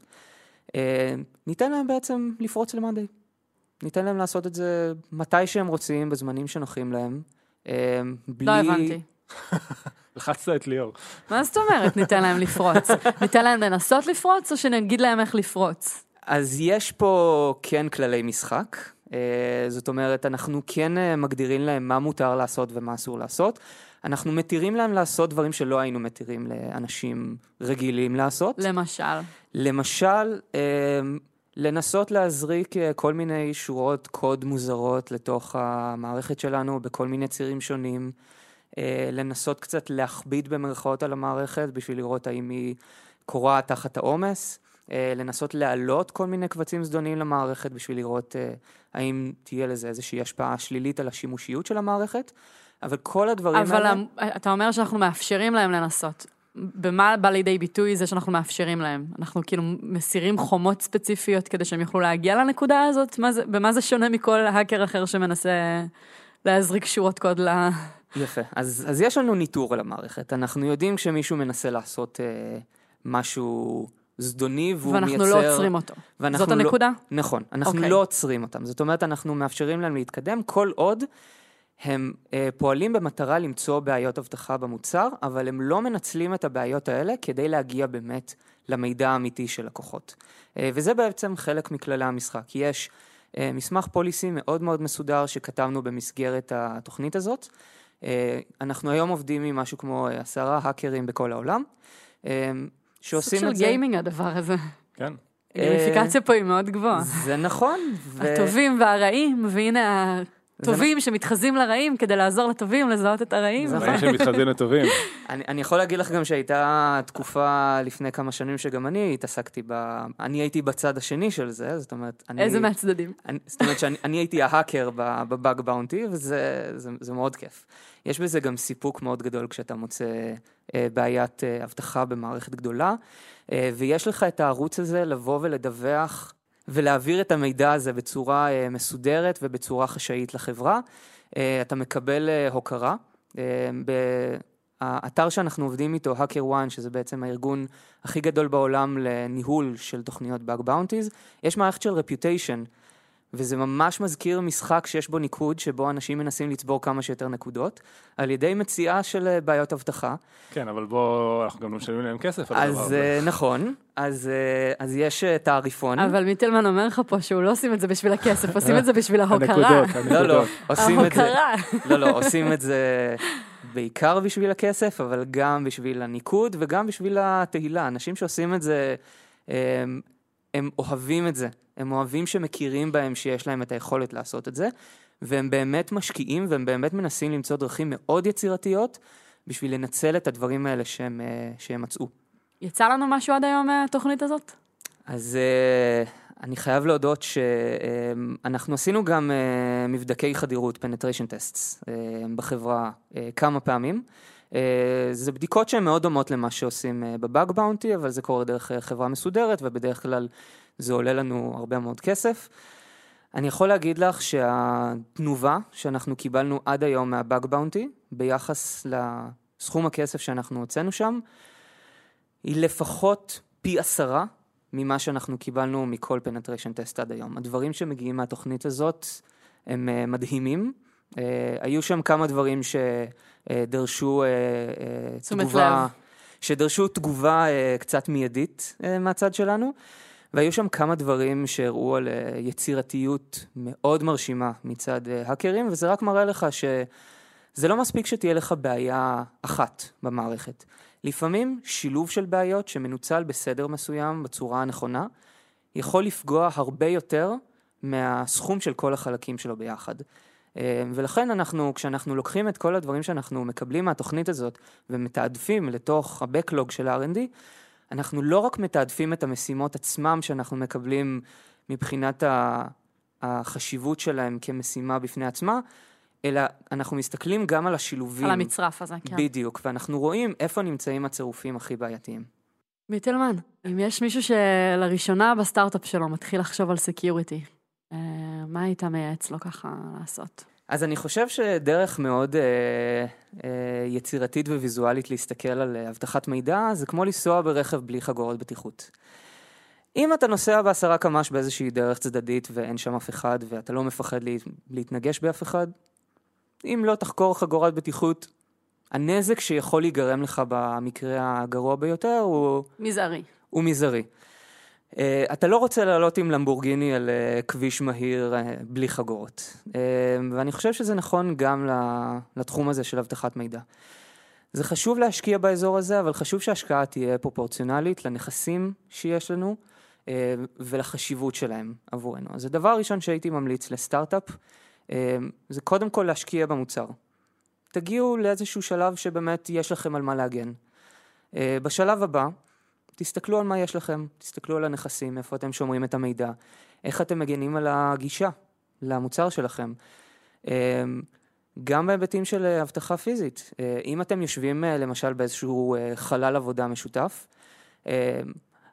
Speaker 4: ניתן להם בעצם לפרוץ למאנדיי. ניתן להם לעשות את זה מתי שהם רוצים, בזמנים שנוחים להם. אה, בלי...
Speaker 1: לא הבנתי.
Speaker 2: לחצת את ליאור.
Speaker 1: מה זאת אומרת ניתן להם לפרוץ? ניתן להם לנסות לפרוץ, או שנגיד להם איך לפרוץ?
Speaker 4: אז יש פה כן כללי משחק. אה, זאת אומרת, אנחנו כן אה, מגדירים להם מה מותר לעשות ומה אסור לעשות. אנחנו מתירים להם לעשות דברים שלא היינו מתירים לאנשים רגילים לעשות.
Speaker 1: למשל.
Speaker 4: למשל, אה, לנסות להזריק אה, כל מיני שורות קוד מוזרות לתוך המערכת שלנו בכל מיני צירים שונים. אה, לנסות קצת להכביד במרכאות על המערכת בשביל לראות האם היא קורעת תחת העומס. אה, לנסות להעלות כל מיני קבצים זדוניים למערכת בשביל לראות האם תהיה לזה איזושהי השפעה שלילית על השימושיות של המערכת. אבל כל הדברים
Speaker 1: אבל
Speaker 4: האלה...
Speaker 1: המ- אתה אומר שאנחנו מאפשרים להם לנסות. במה בא לידי ביטוי זה שאנחנו מאפשרים להם? אנחנו כאילו מסירים חומות ספציפיות כדי שהם יוכלו להגיע לנקודה הזאת? מה זה, במה זה שונה מכל האקר אחר שמנסה להזריק שורות קוד ל...
Speaker 4: יפה. אז, אז יש לנו ניטור על המערכת. אנחנו יודעים כשמישהו מנסה לעשות אה, משהו זדוני והוא
Speaker 1: ואנחנו
Speaker 4: מייצר...
Speaker 1: לא עוצרים אותו.
Speaker 4: ואנחנו
Speaker 1: זאת
Speaker 4: לא-
Speaker 1: הנקודה?
Speaker 4: נכון. אנחנו
Speaker 1: אוקיי.
Speaker 4: לא עוצרים אותם. זאת אומרת, אנחנו מאפשרים להם להתקדם כל עוד הם אה, פועלים במטרה למצוא בעיות אבטחה במוצר, אבל הם לא מנצלים את הבעיות האלה כדי להגיע באמת למידע האמיתי של לקוחות. אה, וזה בעצם חלק מכללי המשחק. יש אה, מסמך פוליסי מאוד מאוד מסודר שכתבנו במסגרת התוכנית הזאת. אה, אנחנו היום עובדים עם משהו כמו אה, עשרה האקרים בכל העולם, אה, שעושים
Speaker 1: סוג
Speaker 4: את
Speaker 1: של
Speaker 4: זה.
Speaker 1: גיימינג הדבר הזה.
Speaker 2: כן.
Speaker 1: הגמיפיקציה פה היא מאוד גבוהה.
Speaker 4: זה נכון. ו-
Speaker 1: הטובים והרעים, והנה הטובים שמתחזים לרעים כדי לעזור לטובים לזהות את הרעים.
Speaker 4: נכון.
Speaker 2: רואים שהם מתחזים לטובים.
Speaker 4: אני, אני יכול להגיד לך גם שהייתה תקופה לפני כמה שנים שגם אני התעסקתי ב... אני הייתי בצד השני של זה, זאת אומרת... אני,
Speaker 1: איזה מהצדדים?
Speaker 4: אני, זאת אומרת שאני אני הייתי ההאקר ב- בבאג באונטי, וזה זה, זה מאוד כיף. יש בזה גם סיפוק מאוד גדול כשאתה מוצא אה, בעיית אה, אבטחה במערכת גדולה, אה, ויש לך את הערוץ הזה לבוא ולדווח ולהעביר את המידע הזה בצורה אה, מסודרת ובצורה חשאית לחברה. אה, אתה מקבל אה, הוקרה. האתר שאנחנו עובדים איתו, Hacker One, שזה בעצם הארגון הכי גדול בעולם לניהול של תוכניות Bug Bounties, יש מערכת של רפיוטיישן, וזה ממש מזכיר משחק שיש בו ניקוד, שבו אנשים מנסים לצבור כמה שיותר נקודות, על ידי מציאה של אה, בעיות אבטחה.
Speaker 2: כן, אבל בוא, אנחנו גם לא משלמים להם כסף על הדבר
Speaker 4: אז
Speaker 2: הזה.
Speaker 4: אה, נכון, אז, אה, אז יש תעריפון.
Speaker 1: אבל מיטלמן אומר לך פה שהוא לא עושים את זה בשביל הכסף, עושים את זה בשביל ההוקרה.
Speaker 2: הנקודות,
Speaker 4: לא, לא,
Speaker 2: הנקודות.
Speaker 4: עושים את זה. לא, לא, עושים את זה בעיקר בשביל הכסף, אבל גם בשביל הניקוד וגם בשביל התהילה. אנשים שעושים את זה, הם, הם אוהבים את זה. הם אוהבים שמכירים בהם שיש להם את היכולת לעשות את זה, והם באמת משקיעים והם באמת מנסים למצוא דרכים מאוד יצירתיות בשביל לנצל את הדברים האלה שהם, אה, שהם מצאו.
Speaker 1: יצא לנו משהו עד היום מהתוכנית הזאת?
Speaker 4: אז uh, אני חייב להודות שאנחנו עשינו גם מבדקי חדירות, penetration tests, בחברה כמה פעמים. זה בדיקות שהן מאוד דומות למה שעושים בבאג באונטי, אבל זה קורה דרך חברה מסודרת, ובדרך כלל זה עולה לנו הרבה מאוד כסף. אני יכול להגיד לך שהתנובה שאנחנו קיבלנו עד היום מהבאג באונטי, ביחס לסכום הכסף שאנחנו הוצאנו שם, היא לפחות פי עשרה ממה שאנחנו קיבלנו מכל penetration test עד היום. הדברים שמגיעים מהתוכנית הזאת הם אה, מדהימים. אה, היו שם כמה דברים שדרשו אה, אה,
Speaker 1: תשומת לב.
Speaker 4: שדרשו תגובה אה, קצת מיידית אה, מהצד שלנו, והיו שם כמה דברים שהראו על אה, יצירתיות מאוד מרשימה מצד אה, האקרים, וזה רק מראה לך שזה לא מספיק שתהיה לך בעיה אחת במערכת. לפעמים שילוב של בעיות שמנוצל בסדר מסוים, בצורה הנכונה, יכול לפגוע הרבה יותר מהסכום של כל החלקים שלו ביחד. אה, ולכן אנחנו, כשאנחנו לוקחים את כל הדברים שאנחנו מקבלים מהתוכנית הזאת ומתעדפים לתוך ה-Backlog של R&D, אנחנו לא רק מתעדפים את המשימות עצמם שאנחנו מקבלים מבחינת החשיבות שלהם כמשימה בפני עצמה, אלא אנחנו מסתכלים גם על השילובים.
Speaker 1: על המצרף הזה, כן.
Speaker 4: בדיוק, ואנחנו רואים איפה נמצאים הצירופים הכי בעייתיים.
Speaker 1: מיטלמן, אם יש מישהו שלראשונה בסטארט-אפ שלו מתחיל לחשוב על security, אה, מה היית מייעץ לו ככה לעשות?
Speaker 4: אז אני חושב שדרך מאוד אה, אה, יצירתית וויזואלית להסתכל על אה, אבטחת מידע, זה כמו לנסוע ברכב בלי חגורות בטיחות. אם אתה נוסע בעשרה קמ"ש באיזושהי דרך צדדית ואין שם אף אחד ואתה לא מפחד לה, להתנגש באף אחד, אם לא תחקור חגורת בטיחות, הנזק שיכול להיגרם לך במקרה הגרוע ביותר הוא...
Speaker 1: מזערי.
Speaker 4: הוא מזערי. Uh, אתה לא רוצה לעלות עם למבורגיני על uh, כביש מהיר uh, בלי חגורות. Uh, ואני חושב שזה נכון גם לתחום הזה של אבטחת מידע. זה חשוב להשקיע באזור הזה, אבל חשוב שההשקעה תהיה פרופורציונלית לנכסים שיש לנו uh, ולחשיבות שלהם עבורנו. אז הדבר הראשון שהייתי ממליץ לסטארט-אפ, uh, זה קודם כל להשקיע במוצר. תגיעו לאיזשהו שלב שבאמת יש לכם על מה להגן. Uh, בשלב הבא, תסתכלו על מה יש לכם, תסתכלו על הנכסים, איפה אתם שומרים את המידע, איך אתם מגנים על הגישה למוצר שלכם. אמ, גם בהיבטים של אה, אבטחה פיזית. אה, אם אתם יושבים אה, למשל באיזשהו חלל עבודה משותף,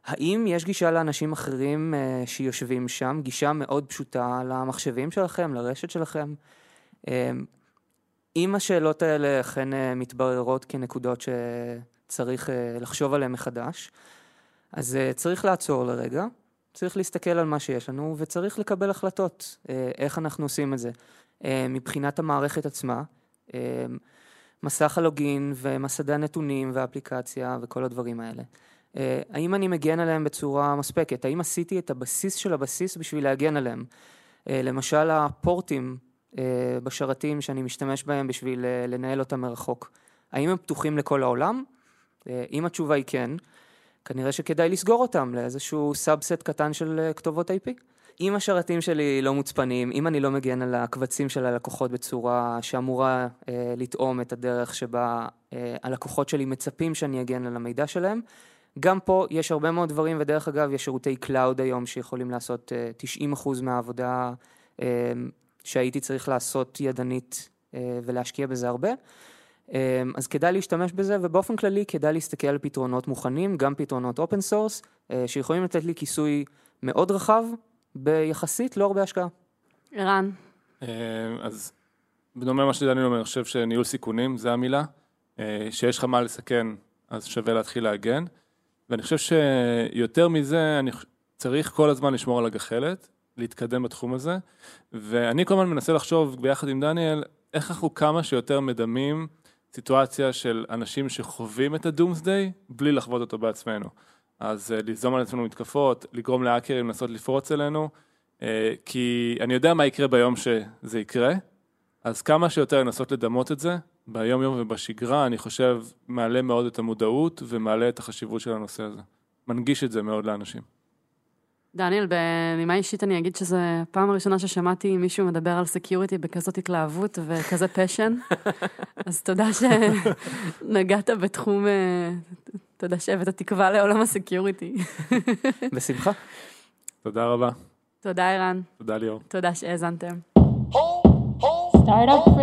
Speaker 4: האם יש גישה לאנשים אחרים שיושבים שם, גישה מאוד פשוטה למחשבים שלכם, לרשת שלכם? אם השאלות האלה אכן מתבררות כנקודות שצריך לחשוב עליהן מחדש, אז uh, צריך לעצור לרגע, צריך להסתכל על מה שיש לנו וצריך לקבל החלטות uh, איך אנחנו עושים את זה. Uh, מבחינת המערכת עצמה, uh, מסך הלוגין ומסדי הנתונים והאפליקציה וכל הדברים האלה. אה, האם אני מגן עליהם בצורה מספקת? האם עשיתי את הבסיס של הבסיס בשביל להגן עליהם? אה, למשל הפורטים אה, בשרתים שאני משתמש בהם בשביל אה, לנהל אותם מרחוק. האם הם פתוחים לכל העולם? אה, אם התשובה היא כן, כנראה שכדאי לסגור אותם לאיזשהו subset קטן של אה, כתובות IP. אם השרתים שלי לא מוצפנים, אם אני לא מגן על הקבצים של הלקוחות בצורה שאמורה אה, לתאום את הדרך שבה אה, הלקוחות שלי מצפים שאני אגן על המידע שלהם, גם פה יש הרבה מאוד דברים, ודרך אגב, יש שירותי cloud היום שיכולים לעשות אה, 90% מהעבודה אה, שהייתי צריך לעשות ידנית אה, ולהשקיע בזה הרבה. אמ, אז כדאי להשתמש בזה, ובאופן כללי כדאי להסתכל על פתרונות מוכנים, גם פתרונות open source, אה, שיכולים לתת לי כיסוי מאוד רחב, ביחסית לא הרבה השקעה.
Speaker 1: ערן.
Speaker 2: אמ, אז בדומה למה שדניאל אומר, אני חושב שניהול סיכונים זה המילה, אה, שיש לך מה לסכן, אז שווה להתחיל להגן, ואני חושב שיותר מזה, אני צריך כל הזמן לשמור על הגחלת, להתקדם בתחום הזה, ואני כל הזמן מנסה לחשוב ביחד עם דניאל, איך אנחנו כמה שיותר מדמים סיטואציה של אנשים שחווים את הדומסדיי בלי לחוות אותו בעצמנו. אז uh, ליזום על עצמנו מתקפות, לגרום להאקרים לנסות לפרוץ אלינו, אה, כי אני יודע מה יקרה ביום שזה יקרה, אז כמה שיותר לנסות לדמות את זה, ביום יום ובשגרה, אני חושב, מעלה מאוד את המודעות ומעלה את החשיבות של הנושא הזה. מנגיש את זה מאוד לאנשים.
Speaker 1: דניאל, בנימה אישית אני אגיד שזו הפעם הראשונה ששמעתי מישהו מדבר על security בכזאת התלהבות וכזה passion. אז תודה שנגעת בתחום, אה, תודה שהבאת תקווה לעולם ה security.
Speaker 4: בשמחה.
Speaker 2: תודה רבה.
Speaker 1: תודה ערן.
Speaker 2: תודה ליאור.
Speaker 1: תודה שהאזנתם.
Speaker 3: Oh, oh. startup.